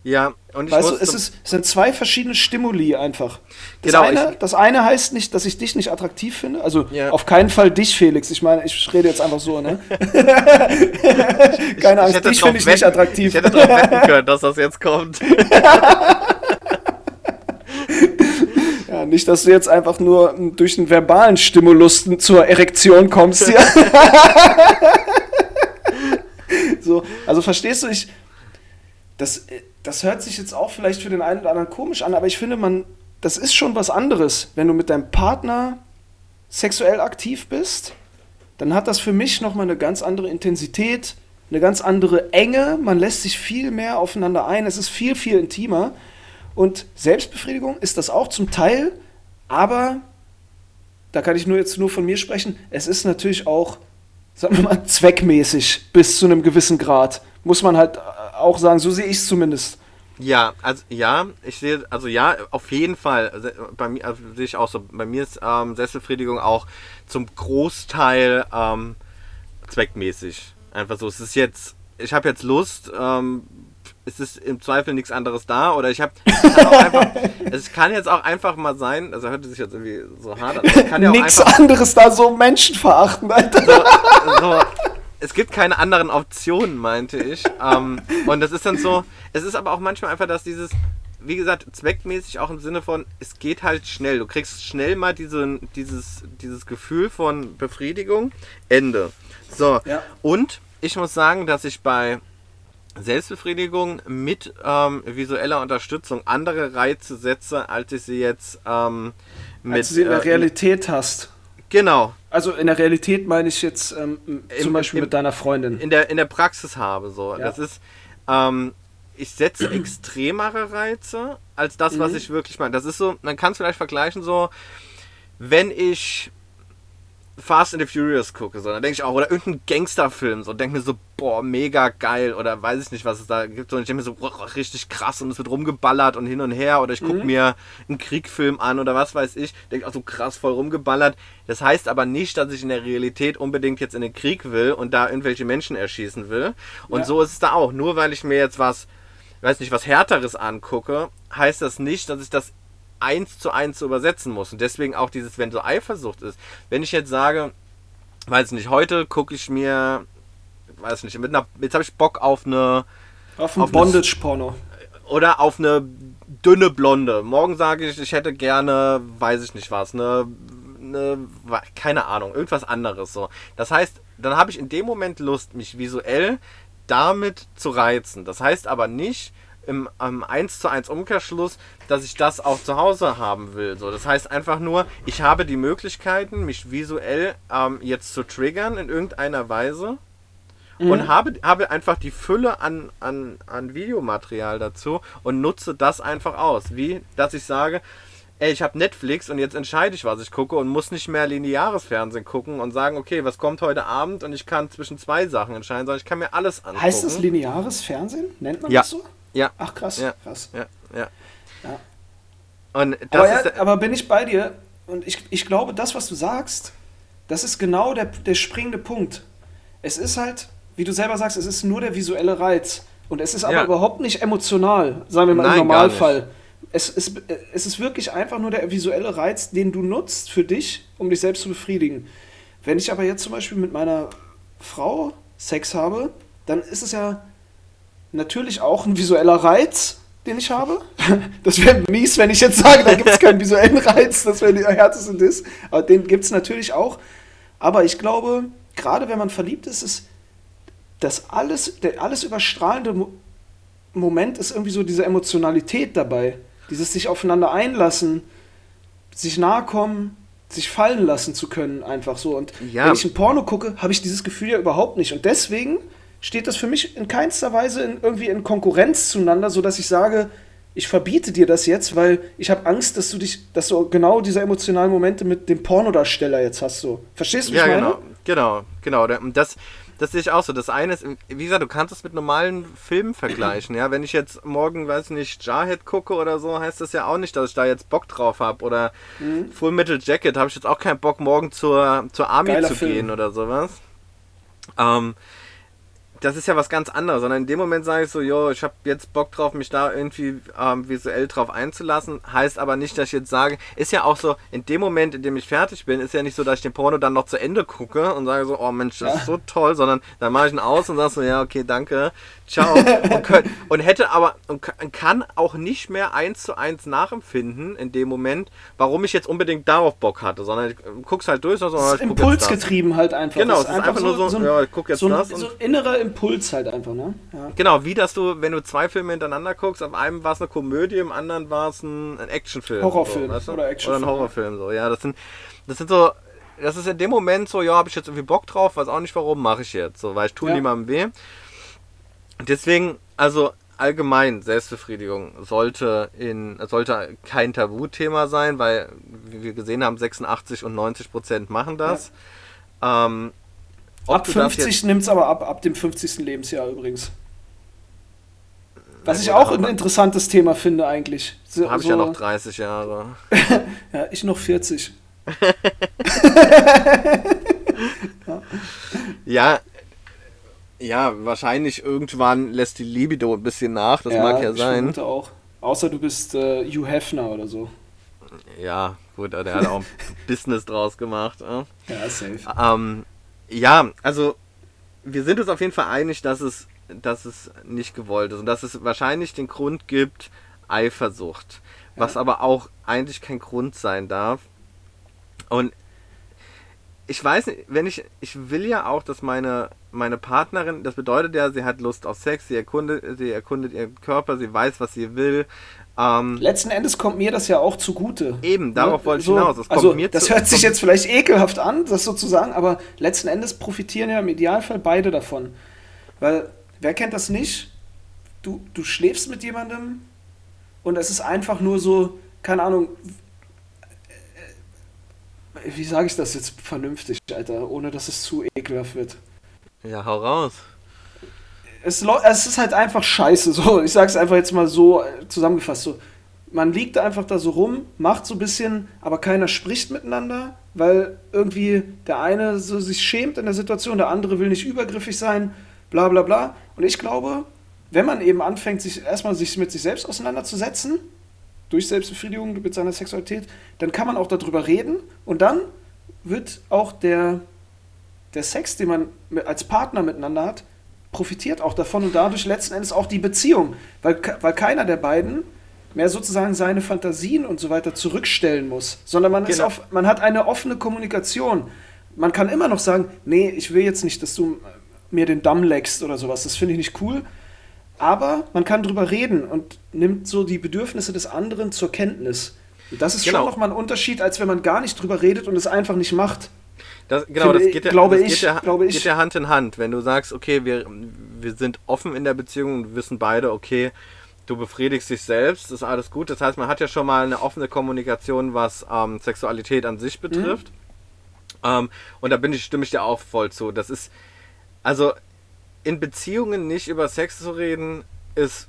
Ja, und ich Weißt du, es, ist, es sind zwei verschiedene Stimuli einfach. Das, Genau, eine, ich- das eine heißt nicht, dass ich dich nicht attraktiv finde. Also Ja. auf keinen Fall dich, Felix. Ich meine, ich rede jetzt einfach so, ne? *laughs* *laughs* Keine Angst, dich finde ich nicht attraktiv. Ich hätte darauf wetten *laughs* können, dass das jetzt kommt. Ja, nicht, dass du jetzt einfach nur m, durch einen verbalen Stimulus zur Erektion kommst hier. so, also verstehst du, ich, das, das hört sich jetzt auch vielleicht für den einen oder anderen komisch an, aber ich finde, man, das ist schon was anderes, wenn du mit deinem Partner sexuell aktiv bist, dann hat das für mich nochmal eine ganz andere Intensität, eine ganz andere Enge, man lässt sich viel mehr aufeinander ein, es ist viel, viel intimer. Und Selbstbefriedigung ist das auch zum Teil, aber da kann ich nur jetzt nur von mir sprechen, es ist natürlich auch, sagen wir mal, zweckmäßig bis zu einem gewissen Grad. Muss man halt auch sagen, so sehe ich es zumindest. Ja, also ja, ich sehe, also ja, auf jeden Fall. Also, bei mir also, sehe ich auch so. Bei mir ist ähm, Selbstbefriedigung auch zum Großteil ähm, zweckmäßig. Einfach so. Es ist jetzt, ich habe jetzt Lust, ähm, es ist im Zweifel nichts anderes da oder ich habe *laughs* es kann jetzt auch einfach mal sein, also hört sich jetzt irgendwie so hart an. Es kann ja nichts anderes da so menschenverachten, Alter. So, so, es gibt keine anderen Optionen, meinte ich. *laughs* Ähm, und das ist dann so, es ist aber auch manchmal einfach, dass dieses, wie gesagt, zweckmäßig auch im Sinne von, es geht halt schnell. Du kriegst schnell mal diese, dieses, dieses Gefühl von Befriedigung. Ende. So. Ja. Und ich muss sagen, dass ich bei Selbstbefriedigung mit ähm, visueller Unterstützung andere Reize setze, als ich sie jetzt ähm, mit. Als du sie in der äh, Realität hast. Genau. Also in der Realität meine ich jetzt ähm, zum Im, Beispiel im, mit deiner Freundin. In der, in der Praxis habe so. Ja. Das ist, ähm, ich setze *clears throat* extremere Reize als das, was mhm. ich wirklich meine. Das ist so, man kann es vielleicht vergleichen so, wenn ich Fast and the Furious gucke, so, dann denke ich auch, oder irgendein Gangsterfilm, so, denke mir so, boah, mega geil, oder weiß ich nicht, was es da gibt, so, und ich denke mir so, boah, richtig krass, und es wird rumgeballert und hin und her, oder ich gucke mhm. mir einen Kriegfilm an, oder was weiß ich, denke auch so krass voll rumgeballert. Das heißt aber nicht, dass ich in der Realität unbedingt jetzt in den Krieg will und da irgendwelche Menschen erschießen will. Und ja. so ist es da auch. Nur weil ich mir jetzt was, weiß nicht, was Härteres angucke, heißt das nicht, dass ich das eins zu eins zu übersetzen muss. Und deswegen auch dieses, wenn so Eifersucht ist. Wenn ich jetzt sage, weiß nicht, heute gucke ich mir, weiß nicht, mit einer, jetzt habe ich Bock auf eine. Auf ein Bondage-Porno. Oder auf eine dünne Blonde. Morgen sage ich, ich hätte gerne, weiß ich nicht was, eine, eine keine Ahnung, irgendwas anderes so. Das heißt, dann habe ich in dem Moment Lust, mich visuell damit zu reizen. Das heißt aber nicht, im, im 1 zu 1 Umkehrschluss, dass ich das auch zu Hause haben will. So, das heißt einfach nur, ich habe die Möglichkeiten, mich visuell ähm, jetzt zu triggern in irgendeiner Weise mhm. und habe, habe einfach die Fülle an, an, an Videomaterial dazu und nutze das einfach aus. Wie, dass ich sage, ey, ich habe Netflix und jetzt entscheide ich, was ich gucke und muss nicht mehr lineares Fernsehen gucken und sagen, okay, was kommt heute Abend und ich kann zwischen zwei Sachen entscheiden, sondern ich kann mir alles angucken. Heißt das lineares Fernsehen? Nennt man ja. das so? Ja. Ach krass, ja. krass. Ja, ja. ja. Und das aber, ja, aber bin ich bei dir und ich, ich glaube, das, was du sagst, das ist genau der, der springende Punkt. Es ist halt, wie du selber sagst, es ist nur der visuelle Reiz. Und es ist aber ja. überhaupt nicht emotional, sagen wir mal Nein, im Normalfall. Es ist, es ist wirklich einfach nur der visuelle Reiz, den du nutzt für dich, um dich selbst zu befriedigen. Wenn ich aber jetzt zum Beispiel mit meiner Frau Sex habe, dann ist es ja natürlich auch ein visueller Reiz, den ich habe. *laughs* Das wäre mies, wenn ich jetzt sage, da gibt es keinen visuellen Reiz, das wäre der härteste Diss. Aber den gibt es natürlich auch. Aber ich glaube, gerade wenn man verliebt ist, ist das alles, der alles überstrahlende Moment ist irgendwie so diese Emotionalität dabei. Dieses sich aufeinander einlassen, sich nahe kommen, sich fallen lassen zu können, einfach so. Und ja. wenn ich ein Porno gucke, habe ich dieses Gefühl ja überhaupt nicht. Und deswegen steht das für mich in keinster Weise in, irgendwie in Konkurrenz zueinander, sodass ich sage, ich verbiete dir das jetzt, weil ich habe Angst, dass du dich, dass du genau diese emotionalen Momente mit dem Pornodarsteller jetzt hast. So. Verstehst du, wie ja, ich meine? Genau, genau, genau. Das, das sehe ich auch so. Das eine ist, wie gesagt, du kannst es mit normalen Filmen vergleichen. Ja, wenn ich jetzt morgen, weiß nicht, Jarhead gucke oder so, heißt das ja auch nicht, dass ich da jetzt Bock drauf habe. Oder mhm. Full Metal Jacket habe ich jetzt auch keinen Bock, morgen zur, zur Army Geiler zu Film. gehen oder sowas. Ähm, das ist ja was ganz anderes, sondern in dem Moment sage ich so, jo, ich habe jetzt Bock drauf, mich da irgendwie ähm, visuell drauf einzulassen. Heißt aber nicht, dass ich jetzt sage, ist ja auch so, in dem Moment, in dem ich fertig bin, ist ja nicht so, dass ich den Porno dann noch zu Ende gucke und sage so, oh Mensch, das ist so toll, sondern dann mache ich ihn aus und sage so, ja, okay, danke, ciao. und, könnt, *laughs* und, hätte aber, und kann auch nicht mehr eins zu eins nachempfinden in dem Moment, warum ich jetzt unbedingt darauf Bock hatte, sondern ich guck's halt durch. Sondern, das ist impulsgetrieben halt einfach. Genau, es ist einfach, einfach nur so, so, ein, ja, ich guck jetzt so das. So ein innerer Impuls Puls halt einfach, ne? Ja. Genau, wie dass du, wenn du zwei Filme hintereinander guckst, auf einem war es eine Komödie, im anderen war es ein, ein Actionfilm. Horrorfilm so, weißt du? oder Actionfilm. Oder ein Horrorfilm, so. Ja, das sind, das sind so, das ist in dem Moment so, ja, habe ich jetzt irgendwie Bock drauf, weiß auch nicht warum, mache ich jetzt, so, weil ich tue ja. niemandem weh. Deswegen, also allgemein Selbstbefriedigung sollte in sollte kein Tabuthema sein, weil wie wir gesehen haben, 86 und 90 Prozent machen das. Ja. Ähm, ab 50 nimmt es aber ab, ab dem 50. Lebensjahr übrigens. Was ich auch ein interessantes Thema finde eigentlich. So, Habe ich so ja noch 30 Jahre. *laughs* ja, ich noch 40. ja. *laughs* ja, ja, wahrscheinlich irgendwann lässt die Libido ein bisschen nach, das ja, mag ja sein. Ich auch. Außer du bist äh, Hugh Hefner oder so. Ja, gut, der hat auch ein Business draus gemacht. Ja, ja safe. Ähm, ja, also wir sind uns auf jeden Fall einig, dass es, dass es nicht gewollt ist und dass es wahrscheinlich den Grund gibt, Eifersucht. Ja. Was aber auch eigentlich kein Grund sein darf. Und ich weiß nicht, wenn ich, ich will ja auch, dass meine, meine Partnerin, das bedeutet ja, sie hat Lust auf Sex, sie erkundet, sie erkundet ihren Körper, sie weiß, was sie will. Ähm, Letzten Endes kommt mir das ja auch zugute. Eben, darauf ne? wollte ich so, hinaus. Das also, das hört sich jetzt vielleicht ekelhaft an, das sozusagen, aber letzten Endes profitieren ja im Idealfall beide davon. Weil, wer kennt das nicht? Du, du schläfst mit jemandem und es ist einfach nur so, keine Ahnung, wie sage ich das jetzt vernünftig, Alter, ohne dass es zu ekelhaft wird? Ja, hau raus. Es, es ist halt einfach scheiße, so. Ich sag's einfach jetzt mal so äh, zusammengefasst, so. Man liegt einfach da so rum, macht so ein bisschen, aber keiner spricht miteinander, weil irgendwie der eine so sich schämt in der Situation, der andere will nicht übergriffig sein, bla bla bla. Und ich glaube, wenn man eben anfängt, sich erstmal sich mit sich selbst auseinanderzusetzen, durch Selbstbefriedigung mit seiner Sexualität, dann kann man auch darüber reden und dann wird auch der, der Sex, den man als Partner miteinander hat, profitiert auch davon und dadurch letzten Endes auch die Beziehung, weil, weil keiner der beiden mehr sozusagen seine Fantasien und so weiter zurückstellen muss, sondern man, genau. ist auf, man hat eine offene Kommunikation. Man kann immer noch sagen, nee, ich will jetzt nicht, dass du mir den Damm leckst oder sowas, das finde ich nicht cool, aber man kann drüber reden und nimmt so die Bedürfnisse des anderen zur Kenntnis. Und das ist genau. schon nochmal ein Unterschied, als wenn man gar nicht drüber redet und es einfach nicht macht. Das, genau, das, geht ja, glaube das ich, geht ja, glaube ich. geht ja Hand in Hand. Wenn du sagst, okay, wir, wir sind offen in der Beziehung und wissen beide, okay, du befriedigst dich selbst, ist alles gut. Das heißt, man hat ja schon mal eine offene Kommunikation, was ähm, Sexualität an sich betrifft. Mhm. Ähm, und da bin ich, stimme ich dir auch voll zu. Das ist, also in Beziehungen nicht über Sex zu reden, ist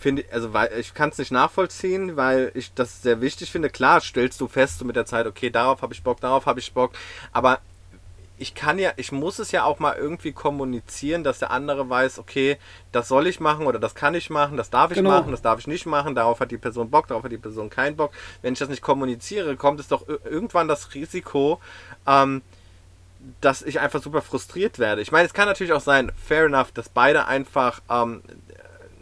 finde also weil ich kann es nicht nachvollziehen, weil ich das sehr wichtig finde. Klar, stellst du fest so mit der Zeit, okay, darauf habe ich Bock, darauf habe ich Bock, aber ich kann ja, ich muss es ja auch mal irgendwie kommunizieren, dass der andere weiß, okay, das soll ich machen oder das kann ich machen, das darf ich genau. machen, das darf ich nicht machen, darauf hat die Person Bock, darauf hat die Person keinen Bock. Wenn ich das nicht kommuniziere, kommt es doch irgendwann das Risiko, ähm, dass ich einfach super frustriert werde. Ich meine, es kann natürlich auch sein, fair enough, dass beide einfach ähm,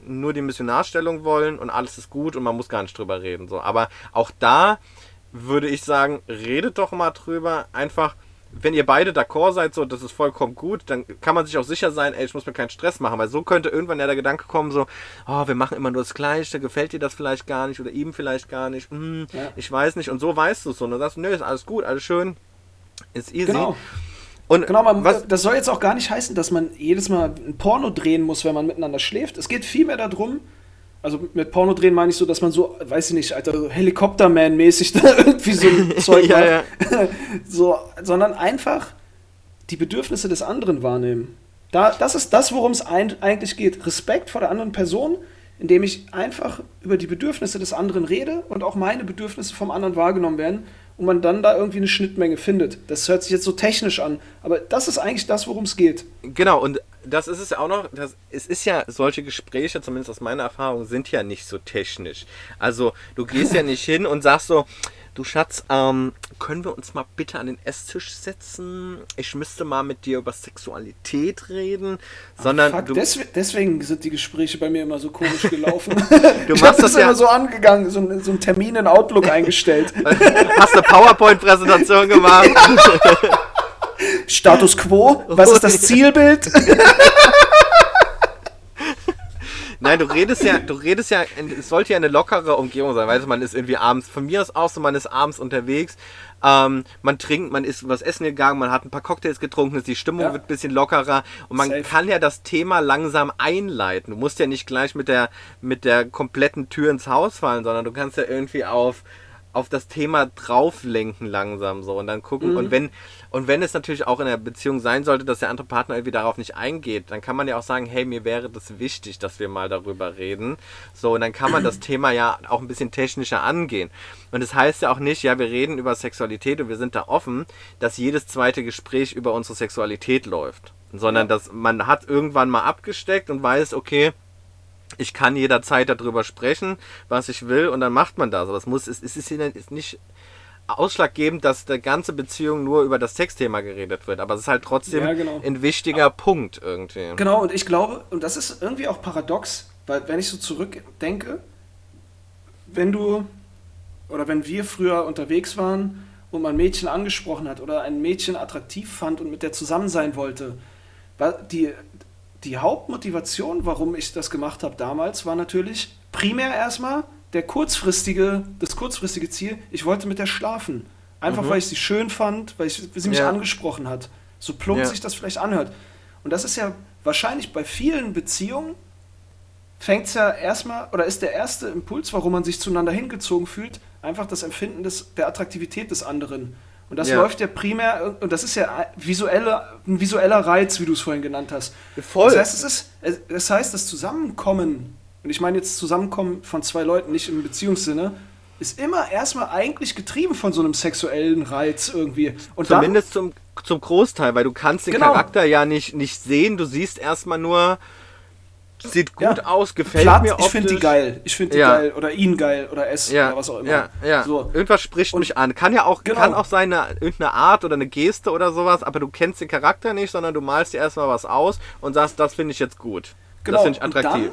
nur die Missionarstellung wollen und alles ist gut und man muss gar nicht drüber reden. So. Aber auch da würde ich sagen, redet doch mal drüber. Einfach, wenn ihr beide d'accord seid, so, das ist vollkommen gut, dann kann man sich auch sicher sein, ey, ich muss mir keinen Stress machen, weil so könnte irgendwann ja der Gedanke kommen, so, oh, wir machen immer nur das Gleiche, gefällt dir das vielleicht gar nicht oder ihm vielleicht gar nicht, hm, ja. ich weiß nicht. Und so weißt du es so. Und dann sagst du, nö, ist alles gut, alles schön, ist easy. Genau. Und genau, man, was, das soll jetzt auch gar nicht heißen, dass man jedes Mal ein Porno drehen muss, wenn man miteinander schläft. Es geht vielmehr darum, also mit Porno drehen meine ich so, dass man so, weiß ich nicht, Alter, Helikopterman-mäßig *laughs* da irgendwie so ein *laughs* Zeug ja, macht. Ja. *laughs* so, sondern einfach die Bedürfnisse des anderen wahrnehmen. Da, das ist das, worum es eigentlich geht. Respekt vor der anderen Person, indem ich einfach über die Bedürfnisse des anderen rede und auch meine Bedürfnisse vom anderen wahrgenommen werden und man dann da irgendwie eine Schnittmenge findet. Das hört sich jetzt so technisch an, aber das ist eigentlich das, worum es geht. Genau, und das ist es auch noch, das, es ist ja, solche Gespräche, zumindest aus meiner Erfahrung, sind ja nicht so technisch. Also du gehst ja nicht hin und sagst so, du Schatz, ähm, können wir uns mal bitte an den Esstisch setzen? Ich müsste mal mit dir über Sexualität reden. Sondern fuck, du, des, deswegen sind die Gespräche bei mir immer so komisch gelaufen. *laughs* du ich machst das, ja immer so angegangen, so, so einen Termin in Outlook eingestellt. *laughs* Hast eine PowerPoint-Präsentation gemacht? Status quo? Was ist das *laughs* Zielbild? Nein, du redest ja, du redest ja, es sollte ja eine lockere Umgebung sein. Weißt du, man ist irgendwie abends, von mir aus auch so, man ist abends unterwegs, ähm, man trinkt, man ist was essen gegangen, man hat ein paar Cocktails getrunken, die Stimmung ja. wird ein bisschen lockerer und man Safe. kann ja das Thema langsam einleiten. Du musst ja nicht gleich mit der, mit der kompletten Tür ins Haus fallen, sondern du kannst ja irgendwie auf auf das Thema drauflenken langsam so und dann gucken. Mhm. Und wenn, und wenn es natürlich auch in der Beziehung sein sollte, dass der andere Partner irgendwie darauf nicht eingeht, dann kann man ja auch sagen, hey, mir wäre das wichtig, dass wir mal darüber reden. So, und dann kann man das Thema ja auch ein bisschen technischer angehen. Und es das heißt ja auch nicht, ja, wir reden über Sexualität und wir sind da offen, dass jedes zweite Gespräch über unsere Sexualität läuft. Sondern dass man hat irgendwann mal abgesteckt und weiß, okay, ich kann jederzeit darüber sprechen, was ich will, und dann macht man das. Aber es muss, es, es ist, ist nicht ausschlaggebend, dass die ganze Beziehung nur über das Sexthema geredet wird. Aber es ist halt trotzdem ja, genau. ein wichtiger Aber, Punkt irgendwie. Genau, und ich glaube, und das ist irgendwie auch paradox, weil wenn ich so zurückdenke, wenn du oder wenn wir früher unterwegs waren und man ein Mädchen angesprochen hat oder ein Mädchen attraktiv fand und mit der zusammen sein wollte, war die, die Hauptmotivation, warum ich das gemacht habe damals, war natürlich primär erstmal der kurzfristige, das kurzfristige Ziel, ich wollte mit der schlafen. Einfach mhm. weil ich sie schön fand, weil, ich, sie mich ja. angesprochen hat. So plump ja. sich das vielleicht anhört. Und das ist ja wahrscheinlich bei vielen Beziehungen fängt es ja erstmal, oder ist der erste Impuls, warum man sich zueinander hingezogen fühlt, einfach das Empfinden des, der Attraktivität des anderen. Und das ja. läuft ja primär, und das ist ja visuelle, ein visueller Reiz, wie du es vorhin genannt hast. Voll. Das heißt, es ist, das heißt, das Zusammenkommen, und ich meine jetzt Zusammenkommen von zwei Leuten, nicht im Beziehungssinne, ist immer erstmal eigentlich getrieben von so einem sexuellen Reiz irgendwie. Und Zumindest dann, zum, zum Großteil, weil du kannst den genau. Charakter ja nicht, nicht sehen, du siehst erstmal nur, sieht gut ja. aus, gefällt Platt, mir optisch. Ich finde die geil. Ich finde die ja. geil. Oder ihn geil. Oder es ja. oder was auch immer. Ja, ja. So. Irgendwas spricht und mich an. Kann ja auch, genau. kann auch sein, eine, irgendeine Art oder eine Geste oder sowas, aber du kennst den Charakter nicht, sondern du malst dir erstmal was aus und sagst, das finde ich jetzt gut. Genau. Das finde ich attraktiv.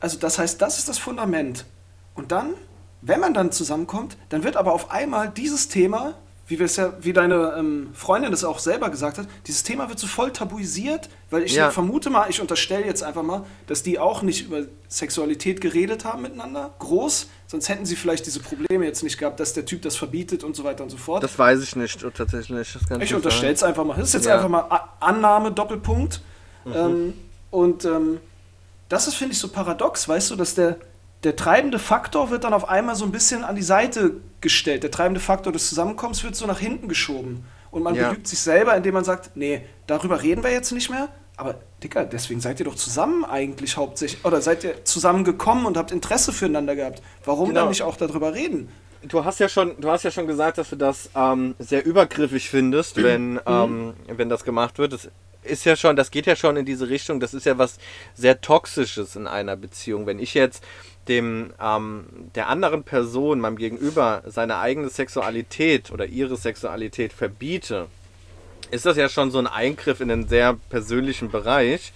Also das heißt, das ist das Fundament. Und dann, wenn man dann zusammenkommt, dann wird aber auf einmal dieses Thema wie wir es ja, wie deine ähm, Freundin es auch selber gesagt hat, dieses Thema wird so voll tabuisiert, weil ich ja. vermute mal, ich unterstelle jetzt einfach mal, dass die auch nicht über Sexualität geredet haben miteinander, groß, sonst hätten sie vielleicht diese Probleme jetzt nicht gehabt, dass der Typ das verbietet und so weiter und so fort. Das weiß ich nicht, tatsächlich. ich unterstelle es einfach mal. Das ist jetzt ja. einfach mal Annahme, Doppelpunkt. Mhm. Ähm, und ähm, das ist, finde ich, so paradox, weißt du, dass der, der treibende Faktor wird dann auf einmal so ein bisschen an die Seite gestellt. Der treibende Faktor des Zusammenkommens wird so nach hinten geschoben. Und man ja. belügt sich selber, indem man sagt, nee, darüber reden wir jetzt nicht mehr. Aber Dicker, deswegen seid ihr doch zusammen eigentlich hauptsächlich. Oder seid ihr zusammengekommen und habt Interesse füreinander gehabt. Warum genau. dann nicht auch darüber reden? Du hast ja schon, du hast ja schon gesagt, dass du das ähm, sehr übergriffig findest, wenn, mhm. ähm, wenn das gemacht wird. Das ist ja schon, das geht ja schon in diese Richtung. Das ist ja was sehr Toxisches in einer Beziehung. Wenn ich jetzt dem ähm, der anderen Person, meinem Gegenüber, seine eigene Sexualität oder ihre Sexualität verbiete, ist das ja schon so ein Eingriff in den sehr persönlichen Bereich.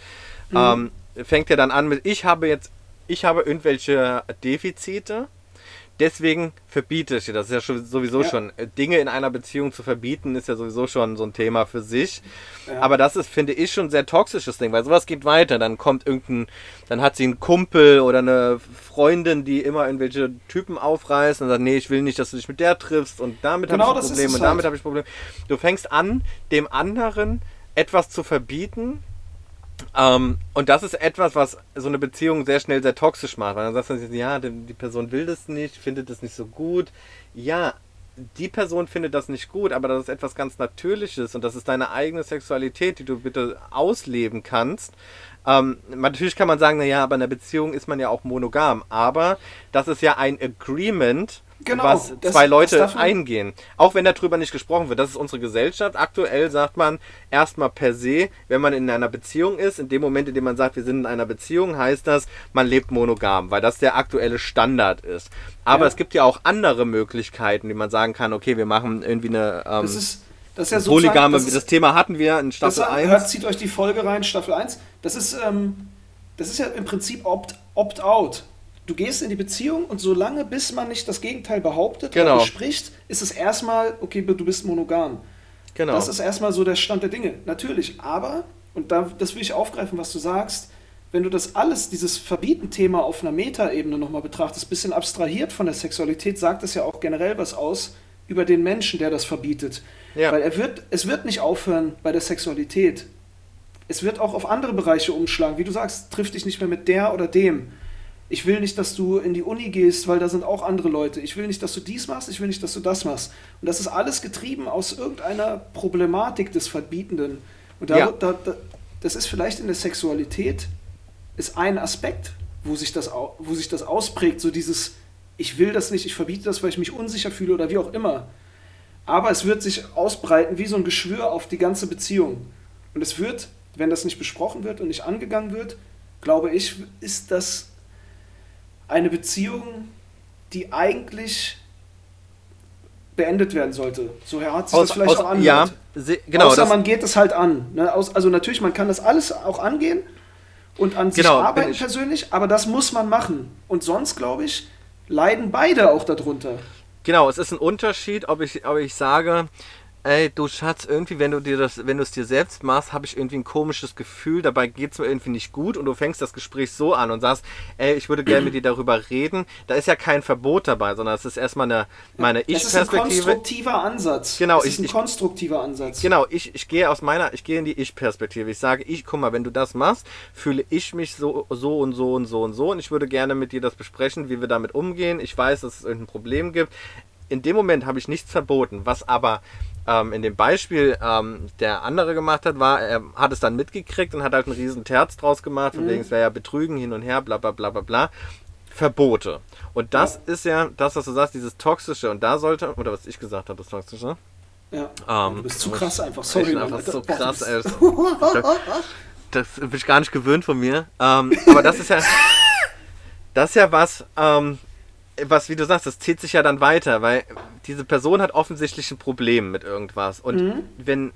Mhm. Ähm, fängt ja dann an mit, ich habe jetzt, ich habe irgendwelche Defizite deswegen verbiete ich dir. Das ist ja schon, sowieso ja. schon. Äh, Dinge in einer Beziehung zu verbieten, ist ja sowieso schon so ein Thema für sich. Ja. Aber das ist, finde ich, schon ein sehr toxisches Ding, weil sowas geht weiter. Dann kommt irgendein, dann hat sie einen Kumpel oder eine Freundin, die immer irgendwelche Typen aufreißen und sagt, nee, ich will nicht, dass du dich mit der triffst und damit genau habe ich Probleme und damit halt. habe ich Probleme. Du fängst an, dem anderen etwas zu verbieten, ähm, und das ist etwas, was so eine Beziehung sehr schnell sehr toxisch macht. Weil dann sagst du, ja, die Person will das nicht, findet das nicht so gut. Ja, die Person findet das nicht gut, aber das ist etwas ganz Natürliches und das ist deine eigene Sexualität, die du bitte ausleben kannst. Ähm, natürlich kann man sagen, naja, aber in einer Beziehung ist man ja auch monogam, aber das ist ja ein Agreement, genau, was das, zwei Leute eingehen. Auch wenn darüber nicht gesprochen wird. Das ist unsere Gesellschaft. Aktuell sagt man erstmal per se, wenn man in einer Beziehung ist, in dem Moment, in dem man sagt, wir sind in einer Beziehung, heißt das, man lebt monogam, weil das der aktuelle Standard ist. Aber ja. es gibt ja auch andere Möglichkeiten, wie man sagen kann, okay, wir machen irgendwie eine. Ähm, das ist, das ist ja Polygame, das, ist, das, Thema hatten wir in Staffel das, 1. Hört, zieht euch die Folge rein, Staffel 1. Das ist, ähm, das ist ja im Prinzip Opt-out. Opt du gehst in die Beziehung und solange bis man nicht das Gegenteil behauptet genau. oder bespricht, ist es erstmal, okay, du bist monogam. Genau. Das ist erstmal so der Stand der Dinge. Natürlich, aber, und da, das will ich aufgreifen, was du sagst, wenn du das alles, dieses Verbieten-Thema auf einer Metaebene nochmal betrachtest, bisschen abstrahiert von der Sexualität, sagt es ja auch generell was aus über den Menschen, der das verbietet. Ja. Weil er wird, es wird nicht aufhören bei der Sexualität. Es wird auch auf andere Bereiche umschlagen. Wie du sagst, triff dich nicht mehr mit der oder dem. Ich will nicht, dass du in die Uni gehst, weil da sind auch andere Leute. Ich will nicht, dass du dies machst, ich will nicht, dass du das machst. Und das ist alles getrieben aus irgendeiner Problematik des Verbietenden. Und da, ja. da, da, das ist vielleicht in der Sexualität ist ein Aspekt, wo sich das, wo sich das ausprägt, so dieses, ich will das nicht, ich verbiete das, weil ich mich unsicher fühle oder wie auch immer. Aber es wird sich ausbreiten wie so ein Geschwür auf die ganze Beziehung. Und es wird, wenn das nicht besprochen wird und nicht angegangen wird, glaube ich, ist das eine Beziehung, die eigentlich beendet werden sollte. So hat sich aus, das vielleicht aus, auch angehört. Ja, se, genau, Außer man geht es halt an. Ne? Aus, also natürlich, man kann das alles auch angehen und an sich genau, arbeiten persönlich, aber das muss man machen. Und sonst, glaube ich, leiden beide auch darunter. Genau, es ist ein Unterschied, ob ich, ob ich sage, ey, du Schatz, irgendwie, wenn du dir das, wenn du es dir selbst machst, habe ich irgendwie ein komisches Gefühl, dabei geht es mir irgendwie nicht gut und du fängst das Gespräch so an und sagst, ey, ich würde gerne mit dir darüber reden. Da ist ja kein Verbot dabei, sondern es ist erstmal eine, meine Ich-Perspektive. Das ist ein konstruktiver Ansatz. Genau, das ich, ist ein ich, konstruktiver Ansatz. Genau, ich, ich gehe aus meiner, ich gehe in die Ich-Perspektive. Ich sage, ich, guck mal, wenn du das machst, fühle ich mich so, so und so und so und so und ich würde gerne mit dir das besprechen, wie wir damit umgehen. Ich weiß, dass es irgendein Problem gibt. In dem Moment habe ich nichts verboten, was aber ähm, in dem Beispiel ähm, der andere gemacht hat, war, er hat es dann mitgekriegt und hat halt einen riesen Terz draus gemacht, von mhm. wegen es wäre ja Betrügen hin und her, bla bla bla bla bla. Verbote. Und das ja. ist ja das, was du sagst, dieses Toxische. Und da sollte, oder was ich gesagt habe, das Toxische. Ja. Ähm, du bist zu krass einfach, sorry. Einfach so krass, ey. Das bin ich gar nicht gewöhnt von mir. Ähm, aber das ist ja, *laughs* das ist ja was, ähm, was, wie du sagst, das zieht sich ja dann weiter, weil diese Person hat offensichtlich ein Problem mit irgendwas. Und mhm. wenn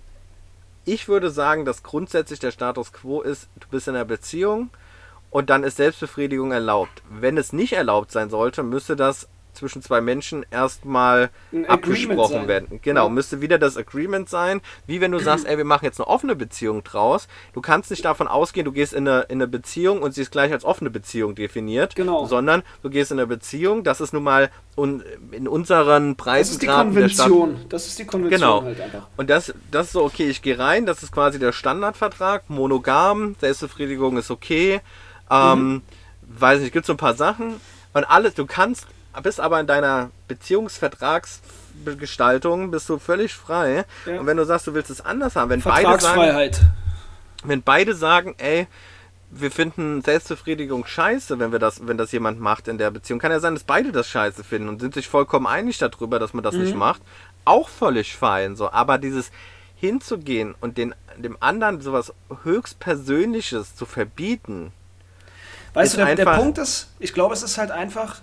ich würde sagen, dass grundsätzlich der Status quo ist, du bist in einer Beziehung und dann ist Selbstbefriedigung erlaubt. Wenn es nicht erlaubt sein sollte, müsste das zwischen zwei Menschen erstmal abgesprochen werden. Genau, müsste wieder das Agreement sein, wie wenn du sagst, ey, wir machen jetzt eine offene Beziehung draus. Du kannst nicht davon ausgehen, du gehst in eine, in eine Beziehung und sie ist gleich als offene Beziehung definiert, genau. sondern du gehst in eine Beziehung, das ist nun mal un, in unseren Preisen Das ist die Konvention. Das ist die Konvention genau. halt einfach. Und das, das ist so, okay, ich gehe rein, das ist quasi der Standardvertrag, monogam, Selbstbefriedigung ist okay. Ähm, mhm. Weiß nicht, gibt so ein paar Sachen. Und alles, du kannst bist aber in deiner Beziehungsvertragsgestaltung bist du völlig frei. Ja. Und wenn du sagst, du willst es anders haben, wenn beide sagen, wenn beide sagen, ey, wir finden Selbstbefriedigung scheiße, wenn wir das, wenn das jemand macht in der Beziehung. Kann ja sein, dass beide das scheiße finden und sind sich vollkommen einig darüber, dass man das mhm. nicht macht. Auch völlig fein. So. Aber dieses hinzugehen und den, dem anderen sowas höchstpersönliches zu verbieten. Weißt du, der, der Punkt ist, ich glaube, es ist halt einfach,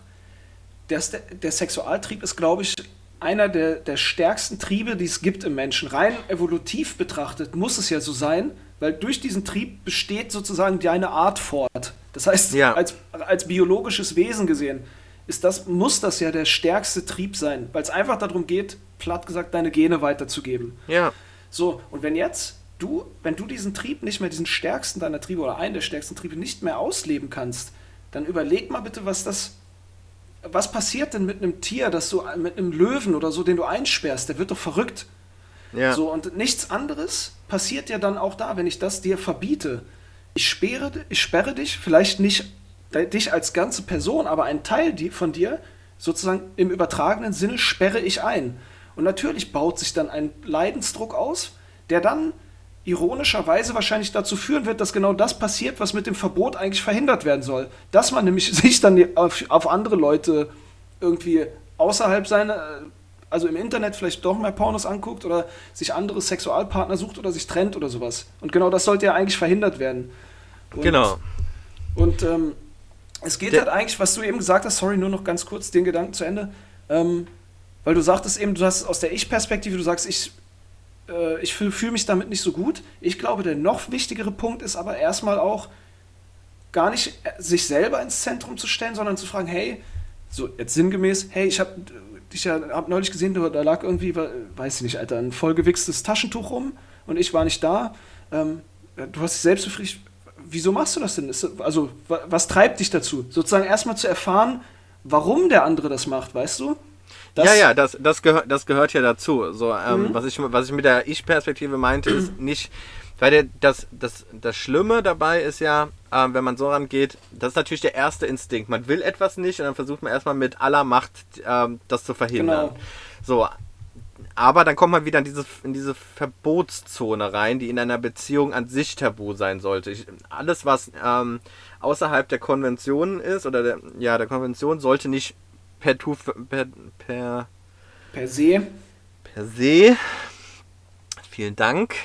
der, der Sexualtrieb ist, glaube ich, einer der, der stärksten Triebe, die es gibt im Menschen. Rein evolutiv betrachtet muss es ja so sein, weil durch diesen Trieb besteht sozusagen deine Art fort. Das heißt, ja. als, als biologisches Wesen gesehen, ist das, muss das ja der stärkste Trieb sein, weil es einfach darum geht, platt gesagt, deine Gene weiterzugeben. Ja. So, und wenn jetzt du, wenn du diesen Trieb nicht mehr, diesen stärksten deiner Triebe oder einen der stärksten Triebe nicht mehr ausleben kannst, dann überleg mal bitte, was das was passiert denn mit einem Tier, das du mit einem Löwen oder so, den du einsperrst? Der wird doch verrückt. Ja. So, und nichts anderes passiert ja dann auch da, wenn ich das dir verbiete. Ich sperre, ich sperre dich, vielleicht nicht dich als ganze Person, aber ein Teil von dir, sozusagen im übertragenen Sinne, sperre ich ein. Und natürlich baut sich dann ein Leidensdruck aus, der dann ironischerweise wahrscheinlich dazu führen wird, dass genau das passiert, was mit dem Verbot eigentlich verhindert werden soll. Dass man nämlich *laughs* sich dann auf, auf andere Leute irgendwie außerhalb seiner, also im Internet vielleicht doch mehr Pornos anguckt oder sich andere Sexualpartner sucht oder sich trennt oder sowas. Und genau das sollte ja eigentlich verhindert werden. Und, genau. Und ähm, es geht Der halt eigentlich, was du eben gesagt hast, sorry, nur noch ganz kurz den Gedanken zu Ende, ähm, weil du sagtest eben, du hast aus der Ich-Perspektive, du sagst, ich äh, ich fühle fühl mich damit nicht so gut. Ich glaube, der noch wichtigere Punkt ist aber erstmal auch, gar nicht äh, sich selber ins Zentrum zu stellen, sondern zu fragen, hey, so jetzt sinngemäß, hey, ich habe dich ja hab neulich gesehen, da lag irgendwie, weiß ich nicht, Alter, ein vollgewichstes Taschentuch rum und ich war nicht da. Ähm, du hast dich selbst befriedigt. wieso machst du das denn? Ist, also, was treibt dich dazu? Sozusagen erstmal zu erfahren, warum der andere das macht, weißt du? Das ja, ja, das, das, gehört, das gehört ja dazu. So, ähm, mhm. was, ich, was ich mit der Ich-Perspektive meinte, ist *clears throat* nicht, weil der, das, das, das Schlimme dabei ist ja, äh, wenn man so rangeht, das ist natürlich der erste Instinkt. Man will etwas nicht und dann versucht man erstmal mit aller Macht äh, das zu verhindern. Genau. So, aber dann kommt man wieder in diese, in diese Verbotszone rein, die in einer Beziehung an sich tabu sein sollte. Ich, alles, was ähm, außerhalb der Konvention ist oder der, ja, der Konvention, sollte nicht per, per, per, per se. Per se. Vielen Dank.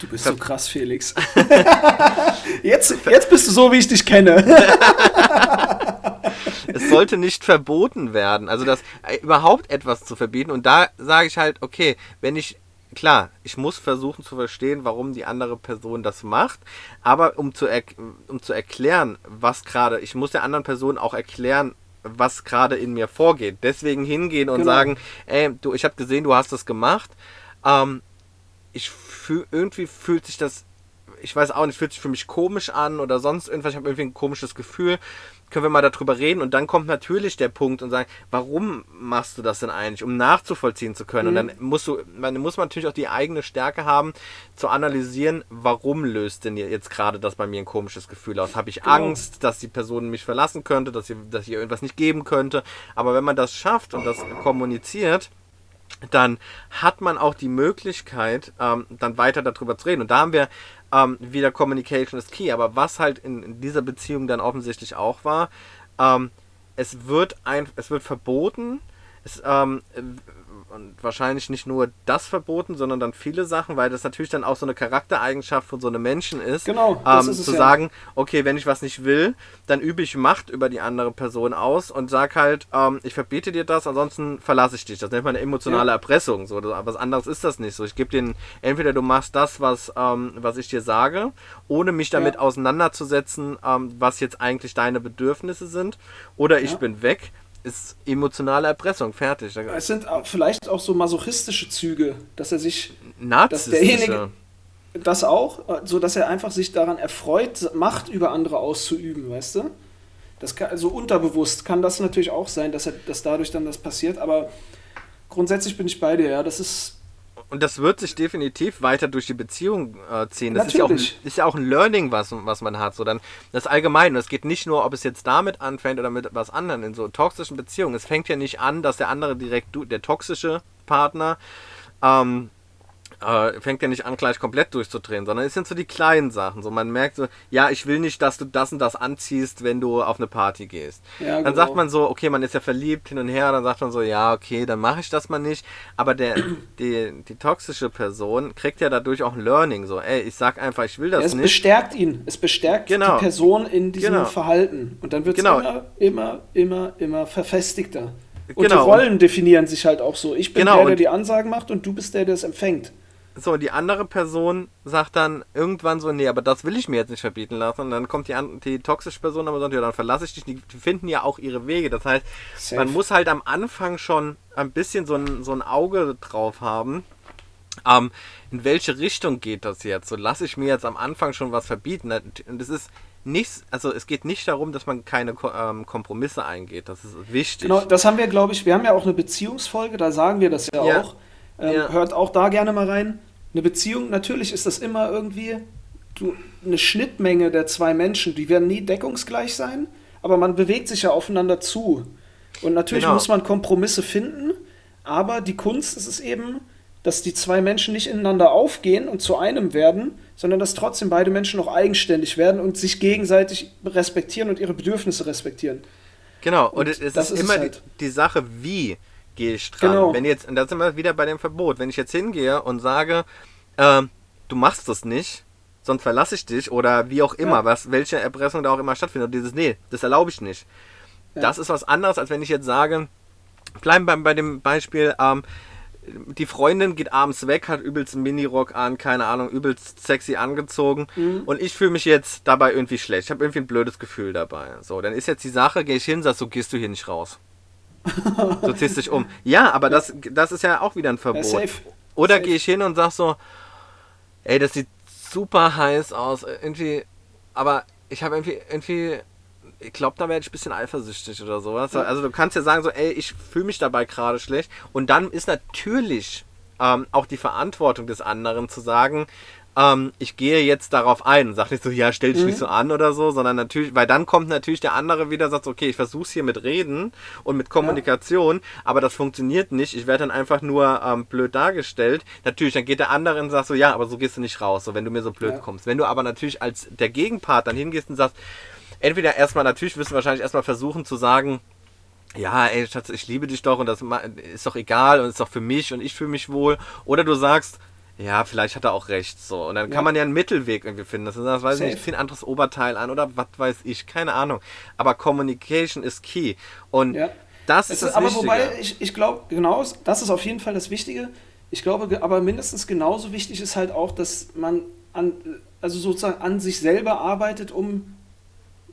Du bist so krass, Felix. *laughs* jetzt, jetzt bist du so, wie ich dich kenne. *laughs* es sollte nicht verboten werden. Also das äh, überhaupt etwas zu verbieten. Und da sage ich halt, okay, wenn ich klar, ich muss versuchen zu verstehen, warum die andere Person das macht, aber um zu, um zu erklären, was gerade, ich muss der anderen Person auch erklären, was gerade in mir vorgeht. Deswegen hingehen und genau. sagen, ey, du, ich habe gesehen, du hast das gemacht. Ähm, ich fühl, irgendwie fühlt sich das, ich weiß auch nicht, fühlt sich für mich komisch an oder sonst irgendwas. Ich habe irgendwie ein komisches Gefühl können wir mal darüber reden und dann kommt natürlich der Punkt und sagen, warum machst du das denn eigentlich, um nachzuvollziehen zu können? Mhm. Und dann musst du, man muss man natürlich auch die eigene Stärke haben, zu analysieren, warum löst denn jetzt gerade das bei mir ein komisches Gefühl aus? Habe ich genau. Angst, dass die Person mich verlassen könnte, dass, sie, dass ich ihr irgendwas nicht geben könnte? Aber wenn man das schafft und das kommuniziert, dann hat man auch die Möglichkeit, ähm, dann weiter darüber zu reden. Und da haben wir ähm, wieder Communication ist key. Aber was halt in, in dieser Beziehung dann offensichtlich auch war, ähm, es wird ein, es wird verboten, es, ähm, und wahrscheinlich nicht nur das verboten, sondern dann viele Sachen, weil das natürlich dann auch so eine Charaktereigenschaft von so einem Menschen ist. Genau, das ähm, ist es zu ja. sagen, okay, wenn ich was nicht will, dann übe ich Macht über die andere Person aus und sag halt, ähm, ich verbiete dir das, ansonsten verlasse ich dich. Das nennt man eine emotionale ja. Erpressung. So, was anderes ist das nicht. So, ich gebe dir entweder du machst das, was, ähm, was ich dir sage, ohne mich damit ja. auseinanderzusetzen, ähm, was jetzt eigentlich deine Bedürfnisse sind, oder ich bin weg ist emotionale Erpressung, fertig. Es sind vielleicht auch so masochistische Züge, dass er sich. Dass derjenige, das auch, so dass er einfach sich daran erfreut, Macht über andere auszuüben, weißt du? Das kann, also unterbewusst kann das natürlich auch sein, dass, er, dass dadurch dann das passiert, aber grundsätzlich bin ich bei dir, ja. Das ist und das wird sich definitiv weiter durch die Beziehung äh, ziehen. Das ist ja, auch, ist ja auch ein Learning, was, was man hat. So dann, das allgemein. Und es geht nicht nur, ob es jetzt damit anfängt oder mit was anderem in so toxischen Beziehungen. Es fängt ja nicht an, dass der andere direkt, der toxische Partner, ähm, äh, fängt ja nicht an, gleich komplett durchzudrehen, sondern es sind so die kleinen Sachen. So, man merkt so, ja, ich will nicht, dass du das und das anziehst, wenn du auf eine Party gehst. Ja, dann genau. sagt man so, okay, man ist ja verliebt hin und her, dann sagt man so, ja, okay, dann mache ich das mal nicht. Aber der, *clears throat* die, die toxische Person kriegt ja dadurch auch ein Learning. So, ey, ich sag einfach, ich will das ja, es nicht. Es bestärkt ihn. Es bestärkt genau. die Person in diesem genau. Verhalten. Und dann wird es genau. immer, immer, immer, immer verfestigter. Und genau. die Rollen definieren sich halt auch so. Ich bin genau. der, der die Ansagen macht und du bist der, der es empfängt. So, die andere Person sagt dann irgendwann so, nee, aber das will ich mir jetzt nicht verbieten lassen. Und dann kommt die, die toxische Person aber sagt, ja, dann verlasse ich dich. Die, finden ja auch ihre Wege. Das heißt, Safe. man muss halt am Anfang schon ein bisschen so ein, so ein Auge drauf haben. Ähm, in welche Richtung geht das jetzt? So lasse ich mir jetzt am Anfang schon was verbieten. Und es ist nichts, also es geht nicht darum, dass man keine ähm, Kompromisse eingeht. Das ist wichtig. Genau, das haben wir, glaube ich, wir haben ja auch eine Beziehungsfolge, da sagen wir das ja, ja. auch. Ähm, ja. Hört auch da gerne mal rein eine Beziehung, natürlich ist das immer irgendwie du, eine Schnittmenge der zwei Menschen. Die werden nie deckungsgleich sein, aber man bewegt sich ja aufeinander zu. Und natürlich genau. muss man Kompromisse finden, aber die Kunst ist es eben, dass die zwei Menschen nicht ineinander aufgehen und zu einem werden, sondern dass trotzdem beide Menschen noch eigenständig werden und sich gegenseitig respektieren und ihre Bedürfnisse respektieren. Genau, und, und es ist immer ist halt. die, die Sache, wie gehe ich dran. Genau. Wenn jetzt, und da sind wir wieder bei dem Verbot, wenn ich jetzt hingehe und sage, äh, du machst das nicht, sonst verlasse ich dich oder wie auch immer, ja. was, welche Erpressung da auch immer stattfindet. Dieses, nee, das erlaube ich nicht. Ja. Das ist was anderes, als wenn ich jetzt sage, bleiben beim, bei dem Beispiel, ähm, die Freundin geht abends weg, hat übelst einen Minirock an, keine Ahnung, übelst sexy angezogen mhm. und ich fühle mich jetzt dabei irgendwie schlecht. Ich habe irgendwie ein blödes Gefühl dabei. So, dann ist jetzt die Sache, gehe ich hin, sag so, gehst du hier nicht raus. Du ziehst dich um. Ja, aber das, das ist ja auch wieder ein Verbot. Ja, Oder gehe ich hin und sag so, ey, das sieht super heiß aus. Irgendwie, aber ich habe irgendwie, irgendwie, ich glaube, da werde ich ein bisschen eifersüchtig oder sowas. Also du kannst ja sagen so, ey, ich fühle mich dabei gerade schlecht. Und dann ist natürlich ähm, auch die Verantwortung des anderen zu sagen, ähm, ich gehe jetzt darauf ein und sage nicht so, ja, stell dich mhm. nicht so an oder so, sondern natürlich, weil dann kommt natürlich der andere wieder, sagt, okay, ich versuche es hier mit Reden und mit Kommunikation, ja. aber das funktioniert nicht. Ich werde dann einfach nur ähm, blöd dargestellt. Natürlich, dann geht der andere und sagt so, ja, aber so gehst du nicht raus, so wenn du mir so blöd ja. kommst. Wenn du aber natürlich als der Gegenpart dann hingehst und sagst, entweder erstmal, natürlich wirst du wahrscheinlich erstmal versuchen zu sagen, ja, ey, Schatz, ich liebe dich doch und das ist doch egal und ist doch für mich und ich fühle mich wohl. Oder du sagst, ja, vielleicht hat er auch recht. So. Und dann ja. kann man ja einen Mittelweg irgendwie finden. Das, ist, das weiß ich nicht, zieh ein anderes Oberteil an oder was weiß ich, keine Ahnung. Aber Communication ist key. Und ja. das ist das Aber Wichtige. wobei, ich, ich glaube, genau, das ist auf jeden Fall das Wichtige. Ich glaube, aber mindestens genauso wichtig ist halt auch, dass man an, also sozusagen an sich selber arbeitet, um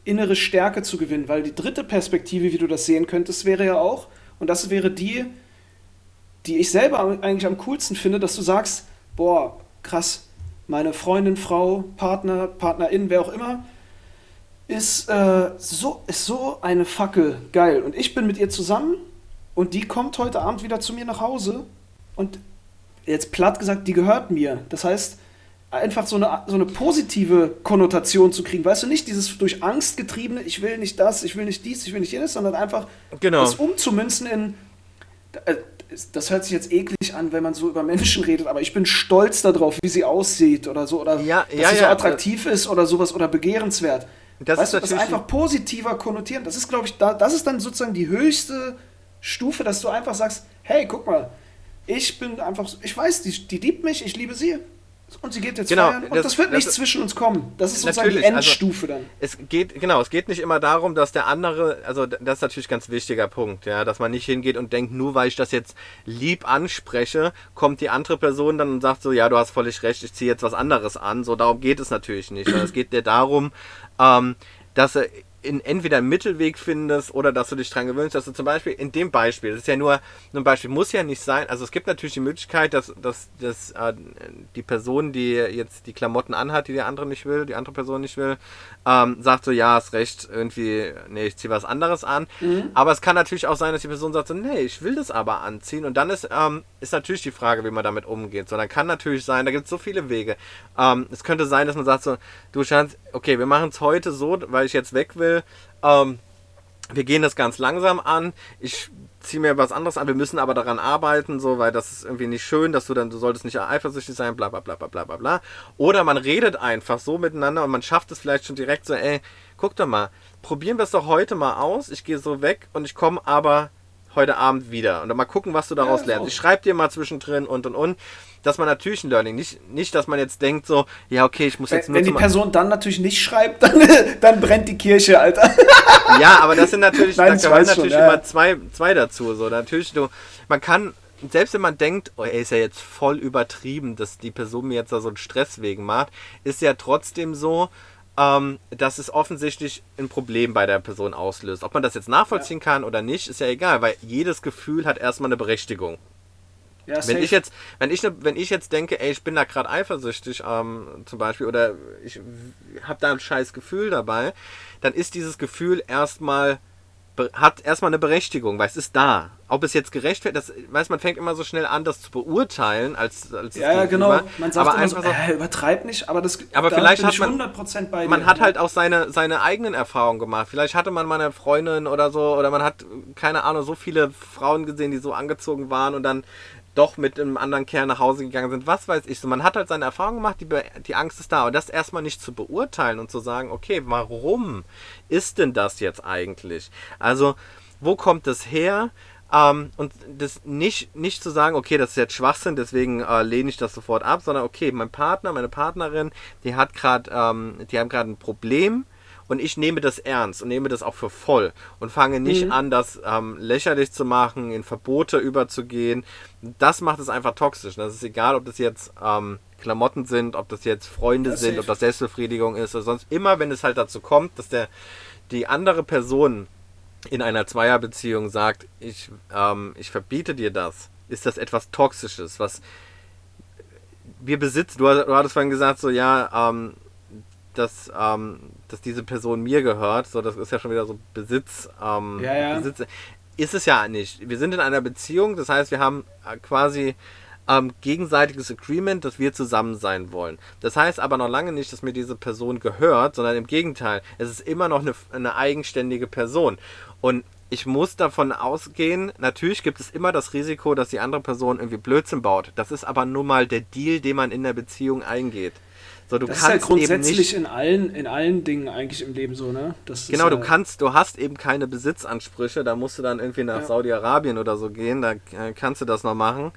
innere Stärke zu gewinnen. Weil die dritte Perspektive, wie du das sehen könntest, wäre ja auch, und das wäre die, die ich selber eigentlich am coolsten finde, dass du sagst, boah, krass, meine Freundin, Frau, Partner, Partnerin, wer auch immer, ist, äh, so, ist so eine Fackel, geil. Und ich bin mit ihr zusammen und die kommt heute Abend wieder zu mir nach Hause und jetzt platt gesagt, die gehört mir. Das heißt, einfach so eine, so eine positive Konnotation zu kriegen. Weißt du, nicht dieses durch Angst getriebene, ich will nicht das, ich will nicht dies, ich will nicht jenes, sondern einfach genau. das umzumünzen in, äh, das hört sich jetzt eklig an, wenn man so über Menschen redet, aber ich bin stolz darauf, wie sie aussieht oder so, oder ja, dass ja, sie ja, so attraktiv ist oder sowas oder begehrenswert. Das weißt ist du, das einfach positiver konnotieren. Das ist, glaube ich, da, das ist dann sozusagen die höchste Stufe, dass du einfach sagst, hey, guck mal, ich bin einfach, ich weiß, die, die liebt mich, ich liebe sie. Und sie geht jetzt genau, feiern und das, das wird nicht das, zwischen uns kommen. Das ist sozusagen die also Endstufe also, dann. Es geht, genau, es geht nicht immer darum, dass der andere, also das ist natürlich ein ganz wichtiger Punkt, ja, dass man nicht hingeht und denkt, nur weil ich das jetzt lieb anspreche, kommt die andere Person dann und sagt so, ja, du hast völlig recht, ich ziehe jetzt was anderes an. So, darum geht es natürlich nicht. es geht dir darum, ähm, dass er in entweder einen Mittelweg findest oder dass du dich dran gewöhnst, dass du zum Beispiel in dem Beispiel, das ist ja nur ein Beispiel, muss ja nicht sein, also es gibt natürlich die Möglichkeit, dass, dass, dass äh, die Person, die jetzt die Klamotten anhat, die der andere nicht will, die andere Person nicht will, ähm, sagt so, ja, hast recht, irgendwie, nee, ich ziehe was anderes an. Mhm. Aber es kann natürlich auch sein, dass die Person sagt so, nee, ich will das aber anziehen. Und dann ist, ähm, ist natürlich die Frage, wie man damit umgeht. So, dann kann natürlich sein, da gibt es so viele Wege. Ähm, es könnte sein, dass man sagt so, du Schatz, okay, wir machen es heute so, weil ich jetzt weg will. Ähm, wir gehen das ganz langsam an. Ich ziehe mir was anderes an. Wir müssen aber daran arbeiten, so, weil das ist irgendwie nicht schön, dass du dann, du solltest nicht eifersüchtig sein, bla bla bla bla bla bla. Oder man redet einfach so miteinander und man schafft es vielleicht schon direkt so, ey, guck doch mal, probieren wir es doch heute mal aus. Ich gehe so weg und ich komme aber heute Abend wieder. Und dann mal gucken, was du daraus ja, lernst. Ich schreibe dir mal zwischendrin und und und dass man natürlich ein Learning, nicht, nicht, dass man jetzt denkt so, ja, okay, ich muss jetzt nur. Wenn die Person dann natürlich nicht schreibt, dann, *laughs* dann brennt die Kirche, Alter. *laughs* Ja, aber das sind natürlich, Nein, da gehören natürlich schon, immer zwei, zwei dazu. So, natürlich, du, man kann, selbst wenn man denkt, oh, er ist ja jetzt voll übertrieben, dass die Person mir jetzt da so einen Stress wegen macht, ist ja trotzdem so, ähm, dass es offensichtlich ein Problem bei der Person auslöst. Ob man das jetzt nachvollziehen ja. kann oder nicht, ist ja egal, weil jedes Gefühl hat erstmal eine Berechtigung. Ja, wenn ich jetzt, wenn ich, wenn ich jetzt denke, ey, ich bin da gerade eifersüchtig, ähm, zum Beispiel, oder ich habe da ein scheiß Gefühl dabei, dann ist dieses Gefühl erstmal hat erstmal eine Berechtigung, weil es ist da. Ob es jetzt gerecht wird, das weiß man fängt immer so schnell an, das zu beurteilen als als ja, ja genau. Man sagt aber einfach so, äh, übertreib nicht, aber das aber vielleicht hat man 100% bei man dir. hat halt auch seine seine eigenen Erfahrungen gemacht. Vielleicht hatte man mal eine Freundin oder so oder man hat keine Ahnung so viele Frauen gesehen, die so angezogen waren und dann doch mit einem anderen Kerl nach Hause gegangen sind, was weiß ich. So, man hat halt seine Erfahrung gemacht, die, die Angst ist da. Und das erstmal nicht zu beurteilen und zu sagen, okay, warum ist denn das jetzt eigentlich? Also, wo kommt das her? Ähm, und das nicht, nicht zu sagen, okay, das ist jetzt Schwachsinn, deswegen äh, lehne ich das sofort ab, sondern okay, mein Partner, meine Partnerin, die hat gerade, ähm, die haben gerade ein Problem und ich nehme das ernst und nehme das auch für voll und fange nicht mhm. an, das ähm, lächerlich zu machen, in Verbote überzugehen. Das macht es einfach toxisch. Das ist egal, ob das jetzt ähm, Klamotten sind, ob das jetzt Freunde das sind, ob das Selbstbefriedigung ist oder sonst. Immer, wenn es halt dazu kommt, dass der die andere Person in einer Zweierbeziehung sagt, ich, ähm, ich verbiete dir das, ist das etwas Toxisches, was wir besitzen. Du, du hattest vorhin gesagt, so ja, ähm, dass, ähm, dass diese Person mir gehört. So, das ist ja schon wieder so Besitz. Ähm, Ja, ja. Besitz. Ist es ja nicht. Wir sind in einer Beziehung, das heißt, wir haben äh, quasi ähm, gegenseitiges Agreement, dass wir zusammen sein wollen. Das heißt aber noch lange nicht, dass mir diese Person gehört, sondern im Gegenteil, es ist immer noch eine, eine eigenständige Person. Und ich muss davon ausgehen, natürlich gibt es immer das Risiko, dass die andere Person irgendwie Blödsinn baut. Das ist aber nun mal der Deal, den man in der Beziehung eingeht. So, du Das ist ja kannst grundsätzlich nicht, in allen, in allen Dingen eigentlich im Leben so, ne? Das Genau, ja, du kannst, du hast eben keine Besitzansprüche, da musst du dann irgendwie nach Ja. Saudi-Arabien oder so gehen, da äh, kannst du das noch machen.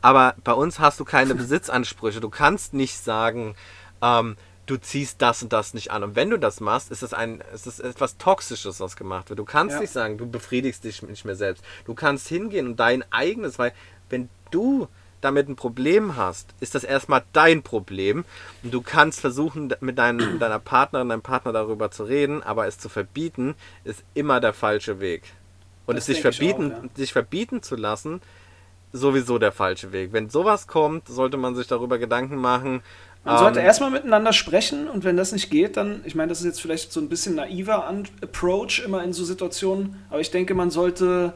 Aber bei uns hast du keine *laughs* Besitzansprüche. Du kannst nicht sagen, ähm, du ziehst das und das nicht an. Und wenn du das machst, ist es ein, ist es etwas Toxisches, was gemacht wird. Du kannst Ja. nicht sagen, du befriedigst dich nicht mehr selbst. Du kannst hingehen und dein eigenes, weil wenn du damit ein Problem hast, ist das erstmal dein Problem. Und du kannst versuchen, mit deinem, deiner Partnerin, deinem Partner darüber zu reden, aber es zu verbieten, ist immer der falsche Weg. Und Das es sich verbieten, auch, ja. sich verbieten zu lassen, sowieso der falsche Weg. Wenn sowas kommt, sollte man sich darüber Gedanken machen. Man sollte ähm, erstmal miteinander sprechen und wenn das nicht geht, dann, ich meine, das ist jetzt vielleicht so ein bisschen naiver An Approach immer in so Situationen, aber ich denke, man sollte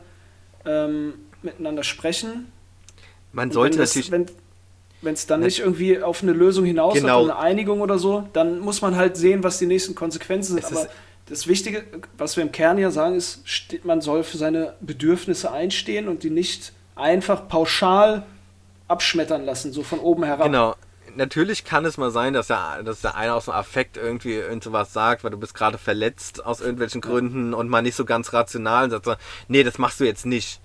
ähm, miteinander sprechen. man Und sollte das, natürlich. wenn wenn es dann nicht irgendwie auf eine Lösung hinaus Genau. eine Einigung oder so, dann muss man halt sehen, was die nächsten Konsequenzen sind. Aber das Wichtige, was wir im Kern ja sagen, ist, man soll für seine Bedürfnisse einstehen und die nicht einfach pauschal abschmettern lassen, so von oben herab. Genau. Natürlich kann es mal sein, dass der, dass der eine aus dem Affekt irgendwie irgend sowas sagt, weil du bist gerade verletzt aus irgendwelchen Gründen und mal nicht so ganz rational sagt, so, nee, das machst du jetzt nicht.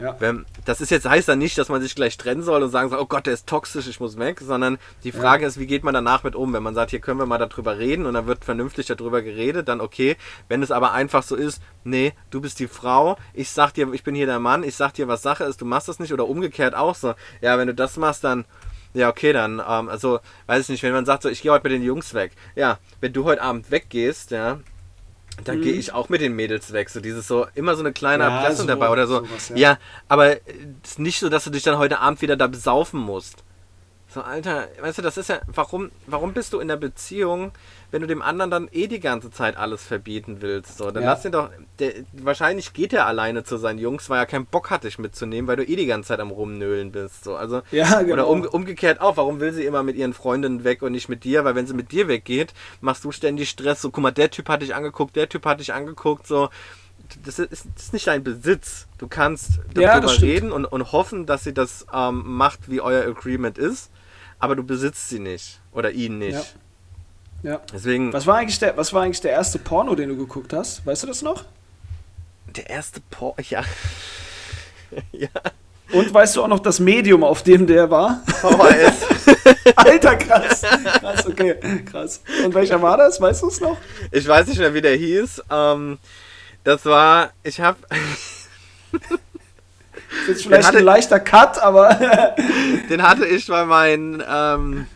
Ja. Wenn, das ist jetzt heißt dann nicht, dass man sich gleich trennen soll und sagen soll, oh Gott, der ist toxisch, ich muss weg, sondern die Frage ist, wie geht man danach mit um? Wenn man sagt, hier können wir mal darüber reden und dann wird vernünftig darüber geredet, dann okay. Wenn es aber einfach so ist, nee, du bist die Frau, ich sag dir, ich bin hier der Mann, ich sag dir, was Sache ist, du machst das nicht oder umgekehrt auch so. Ja, wenn du das machst, dann ja, okay, dann, ähm, also, weiß ich nicht, wenn man sagt so, ich gehe heute mit den Jungs weg. Ja, wenn du heute Abend weggehst, ja, dann gehe ich auch mit den Mädels weg. So dieses so, immer so eine kleine Mhm. Ja, so- dabei oder so. sowas, ja. ja. aber es ist nicht so, dass du dich dann heute Abend wieder da besaufen musst. So, Alter, weißt du, das ist ja, warum, warum bist du in der Beziehung, wenn du dem anderen dann eh die ganze Zeit alles verbieten willst? So, dann Ja. lass ihn doch, der, wahrscheinlich geht er alleine zu seinen Jungs, weil er keinen Bock hat, dich mitzunehmen, weil du eh die ganze Zeit am Rumnöhlen bist. So, also, Ja, genau. oder um, umgekehrt auch, warum will sie immer mit ihren Freundinnen weg und nicht mit dir? Weil wenn sie mit dir weggeht, machst du ständig Stress. So, guck mal, der Typ hat dich angeguckt, der Typ hat dich angeguckt. So, das ist, das ist nicht dein Besitz. Du kannst Ja, darüber stimmt. reden und, und hoffen, dass sie das ähm, macht, wie euer Agreement ist. Aber du besitzt sie nicht. Oder ihn nicht. Ja. Ja. Deswegen, Was war, eigentlich der, was war eigentlich der erste Porno, den du geguckt hast? Weißt du das noch? der erste Por... *laughs* Ja. ja. Und weißt du auch noch das Medium, auf dem der war? VHS. *laughs* Alter, krass. Krass, okay, krass. Und welcher war das? Weißt du es noch? Ich weiß nicht mehr, wie der hieß. Ähm, das war... Ich habe... *laughs* Ist jetzt vielleicht hatte- ein leichter Cut, aber *laughs* Den hatte ich bei meinen, ähm,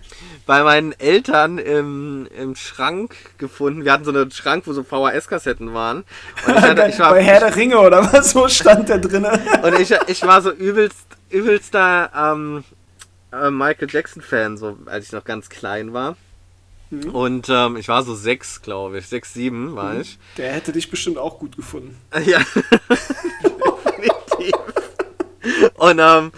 bei meinen Eltern im, im Schrank gefunden. Wir hatten so einen Schrank, wo so VHS-Kassetten waren. Ich, hatte, ich, war, *laughs* bei Herr der Ringe oder was? Wo stand der drinne? *laughs* und ich, ich war so übelst, übelster ähm, äh, Michael Jackson-Fan, so als ich noch ganz klein war. Und ähm, ich war so sechs, glaube ich. Sechs, sieben war ich. Der hätte dich bestimmt auch gut gefunden. Ja, definitiv. Und ähm,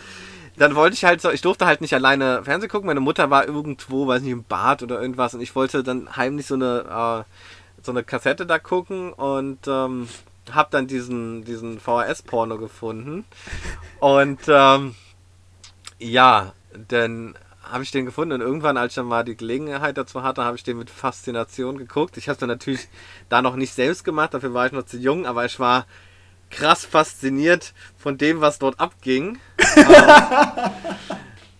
dann wollte ich halt so, ich durfte halt nicht alleine Fernsehen gucken. Meine Mutter war irgendwo, weiß nicht, im Bad oder irgendwas. Und ich wollte dann heimlich so eine, äh, so eine Kassette da gucken und ähm, hab dann diesen, diesen VHS-Porno gefunden. Und ähm, ja, dann habe ich den gefunden und irgendwann, als ich dann mal die Gelegenheit dazu hatte, habe ich den mit Faszination geguckt. Ich habe es dann natürlich da noch nicht selbst gemacht, dafür war ich noch zu jung, aber ich war krass fasziniert von dem, was dort abging. *laughs* Ähm,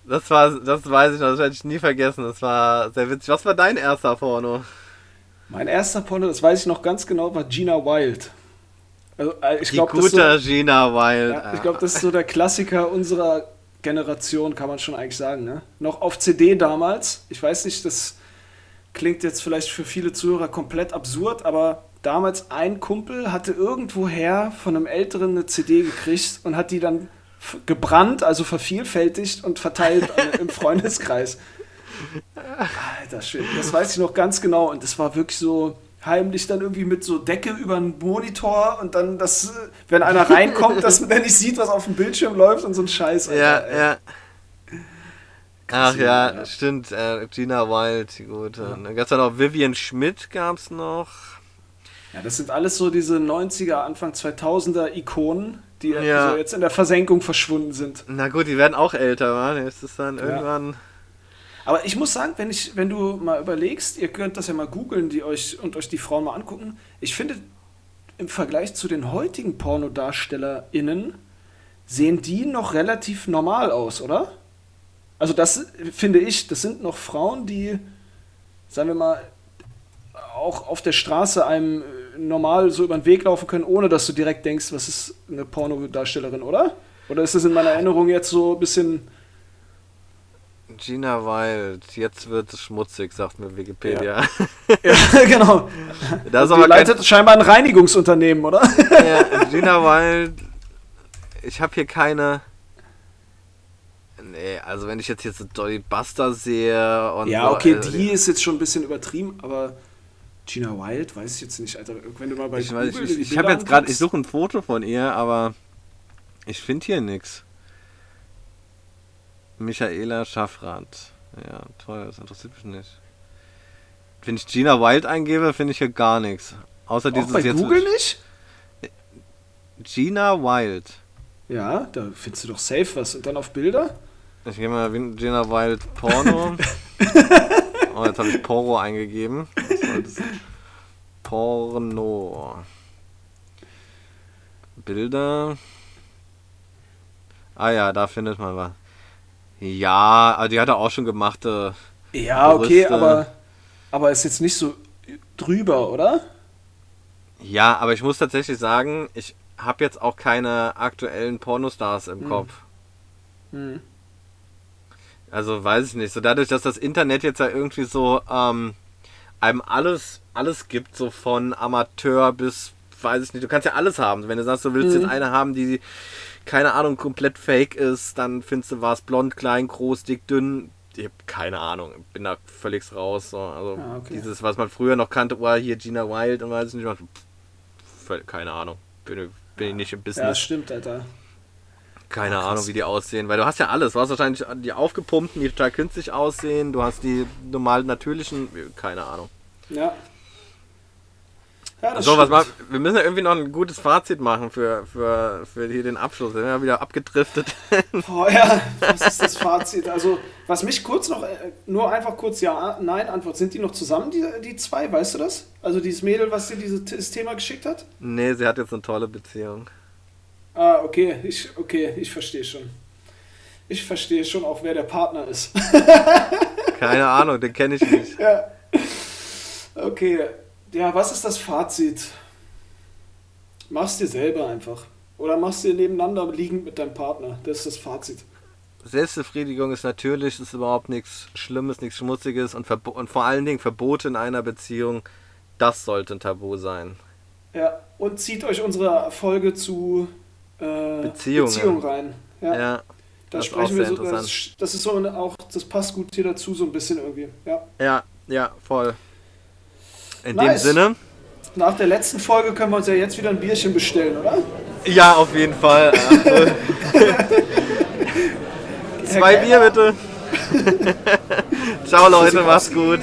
das war, das weiß ich noch, das werde ich nie vergessen. Das war sehr witzig. Was war dein erster Porno? Mein erster Porno, das weiß ich noch ganz genau, war Gina Wild. Also, äh, ich Die glaube, das, gute so, Gina Wild. ja, ich glaub, das ist so der Klassiker unserer Generation, kann man schon eigentlich sagen. Ne? Noch auf CD damals. Ich weiß nicht, das klingt jetzt vielleicht für viele Zuhörer komplett absurd, aber damals ein Kumpel hatte irgendwoher von einem Älteren eine CD gekriegt und hat die dann gebrannt, also vervielfältigt und verteilt im Freundeskreis. Alter Schwede, das weiß ich noch ganz genau. Und das war wirklich so heimlich dann irgendwie mit so Decke über einen Monitor und dann, das, wenn einer reinkommt, dass *laughs* man nicht sieht, was auf dem Bildschirm läuft und so ein Scheiß. Alter, ja, ey. ja. Ach ja, ja, stimmt. Äh, Gina Wild, die gute. Ja. Dann gab es ja noch Vivian Schmidt, gab es noch. Ja, das sind alles so diese 90er, Anfang 2000er Ikonen, die ja. so jetzt in der Versenkung verschwunden sind. Na gut, die werden auch älter, wa? Ist es dann irgendwann. Aber ich muss sagen, wenn, ich, wenn du mal überlegst, ihr könnt das ja mal googeln die euch, und euch die Frauen mal angucken. Ich finde, im Vergleich zu den heutigen PornodarstellerInnen sehen die noch relativ normal aus, oder? Also das finde ich, das sind noch Frauen, die, sagen wir mal, auch auf der Straße einem normal so über den Weg laufen können, ohne dass du direkt denkst, was ist eine Pornodarstellerin, oder? Oder ist das in meiner Erinnerung jetzt so ein bisschen... Gina Wild, jetzt wird es schmutzig, sagt mir Wikipedia. Ja, *laughs* ja genau. Das ist aber leitet kein... scheinbar ein Reinigungsunternehmen, oder? Ja, Gina Wild, ich habe hier keine Nee, also wenn ich jetzt hier so Dolly Buster sehe und. Ja, okay, äh, die ist jetzt schon ein bisschen übertrieben, aber Gina Wild, weiß ich jetzt nicht, Alter. Wenn du mal bei ich, Google ich, ich, ich habe jetzt gerade, ich suche ein Foto von ihr, aber ich finde hier nichts. Michaela Schaffrath. Ja, toll, das interessiert mich nicht. Wenn ich Gina Wild eingebe, finde ich hier gar nichts. Außer Auch dieses bei jetzt. Google nicht? Gina Wild. Ja, da findest du doch safe was. Und dann auf Bilder? Ich gehe mal Gina Wild Porno. *laughs* oh, jetzt habe ich Poro eingegeben. Porno. Bilder. Ah ja, da findet man was. Ja, aber die hat er auch schon gemachte. Ja, Brüste. okay, aber, aber ist jetzt nicht so drüber, oder? Ja, aber ich muss tatsächlich sagen, ich habe jetzt auch keine aktuellen Pornostars im hm. Kopf. Hm. Also weiß ich nicht. So dadurch, dass das Internet jetzt ja irgendwie so ähm, einem alles, alles gibt, so von Amateur bis, weiß ich nicht, du kannst ja alles haben. Wenn du sagst, du willst mhm. jetzt eine haben, die, keine Ahnung, komplett fake ist, dann findest du was blond, klein, groß, dick, dünn. Ich habe keine Ahnung, bin da völlig raus. So. Also ah, okay. dieses, was man früher noch kannte, war hier Gina Wild und weiß ich nicht, pff, keine Ahnung. Bin, bin ich nicht im Business. Ja, stimmt, Alter. Keine Ach, Ahnung, wie die aussehen, weil du hast ja alles. Du hast wahrscheinlich die aufgepumpten, die total künstlich aussehen. Du hast die normal natürlichen, keine Ahnung. Ja. Ja, so, was mal, wir müssen ja irgendwie noch ein gutes Fazit machen für, für, für hier den Abschluss. Wir sind ja wieder abgedriftet. *laughs* Oh ja, was ist das Fazit? Also, was mich kurz noch, äh, nur einfach kurz Ja, Nein Antwort. Sind die noch zusammen, die, die zwei? Weißt du das? Also, dieses Mädel, was dir dieses Thema geschickt hat? Nee, sie hat jetzt eine tolle Beziehung. Ah, okay, ich, okay, ich verstehe schon. Ich verstehe schon auch, wer der Partner ist. *laughs* Keine Ahnung, den kenne ich nicht. Ja. Okay, ja, was ist das Fazit? Mach's dir selber einfach. Oder mach's dir nebeneinander liegend mit deinem Partner. Das ist das Fazit. Selbstbefriedigung ist natürlich, ist überhaupt nichts Schlimmes, nichts Schmutziges und, und vor allen Dingen Verbote in einer Beziehung, das sollte ein Tabu sein. Ja, und zieht euch unsere Folge zu äh, Beziehungen. Beziehung rein. Ja. ja da sprechen wir so, das, das, ist so eine, auch, das passt gut hier dazu, so ein bisschen irgendwie. Ja, ja, ja voll. In nice. dem Sinne. Nach der letzten Folge können wir uns ja jetzt wieder ein Bierchen bestellen, oder? Ja, auf jeden Fall. *laughs* Zwei Bier bitte. *laughs* Ciao Leute, mach's gut.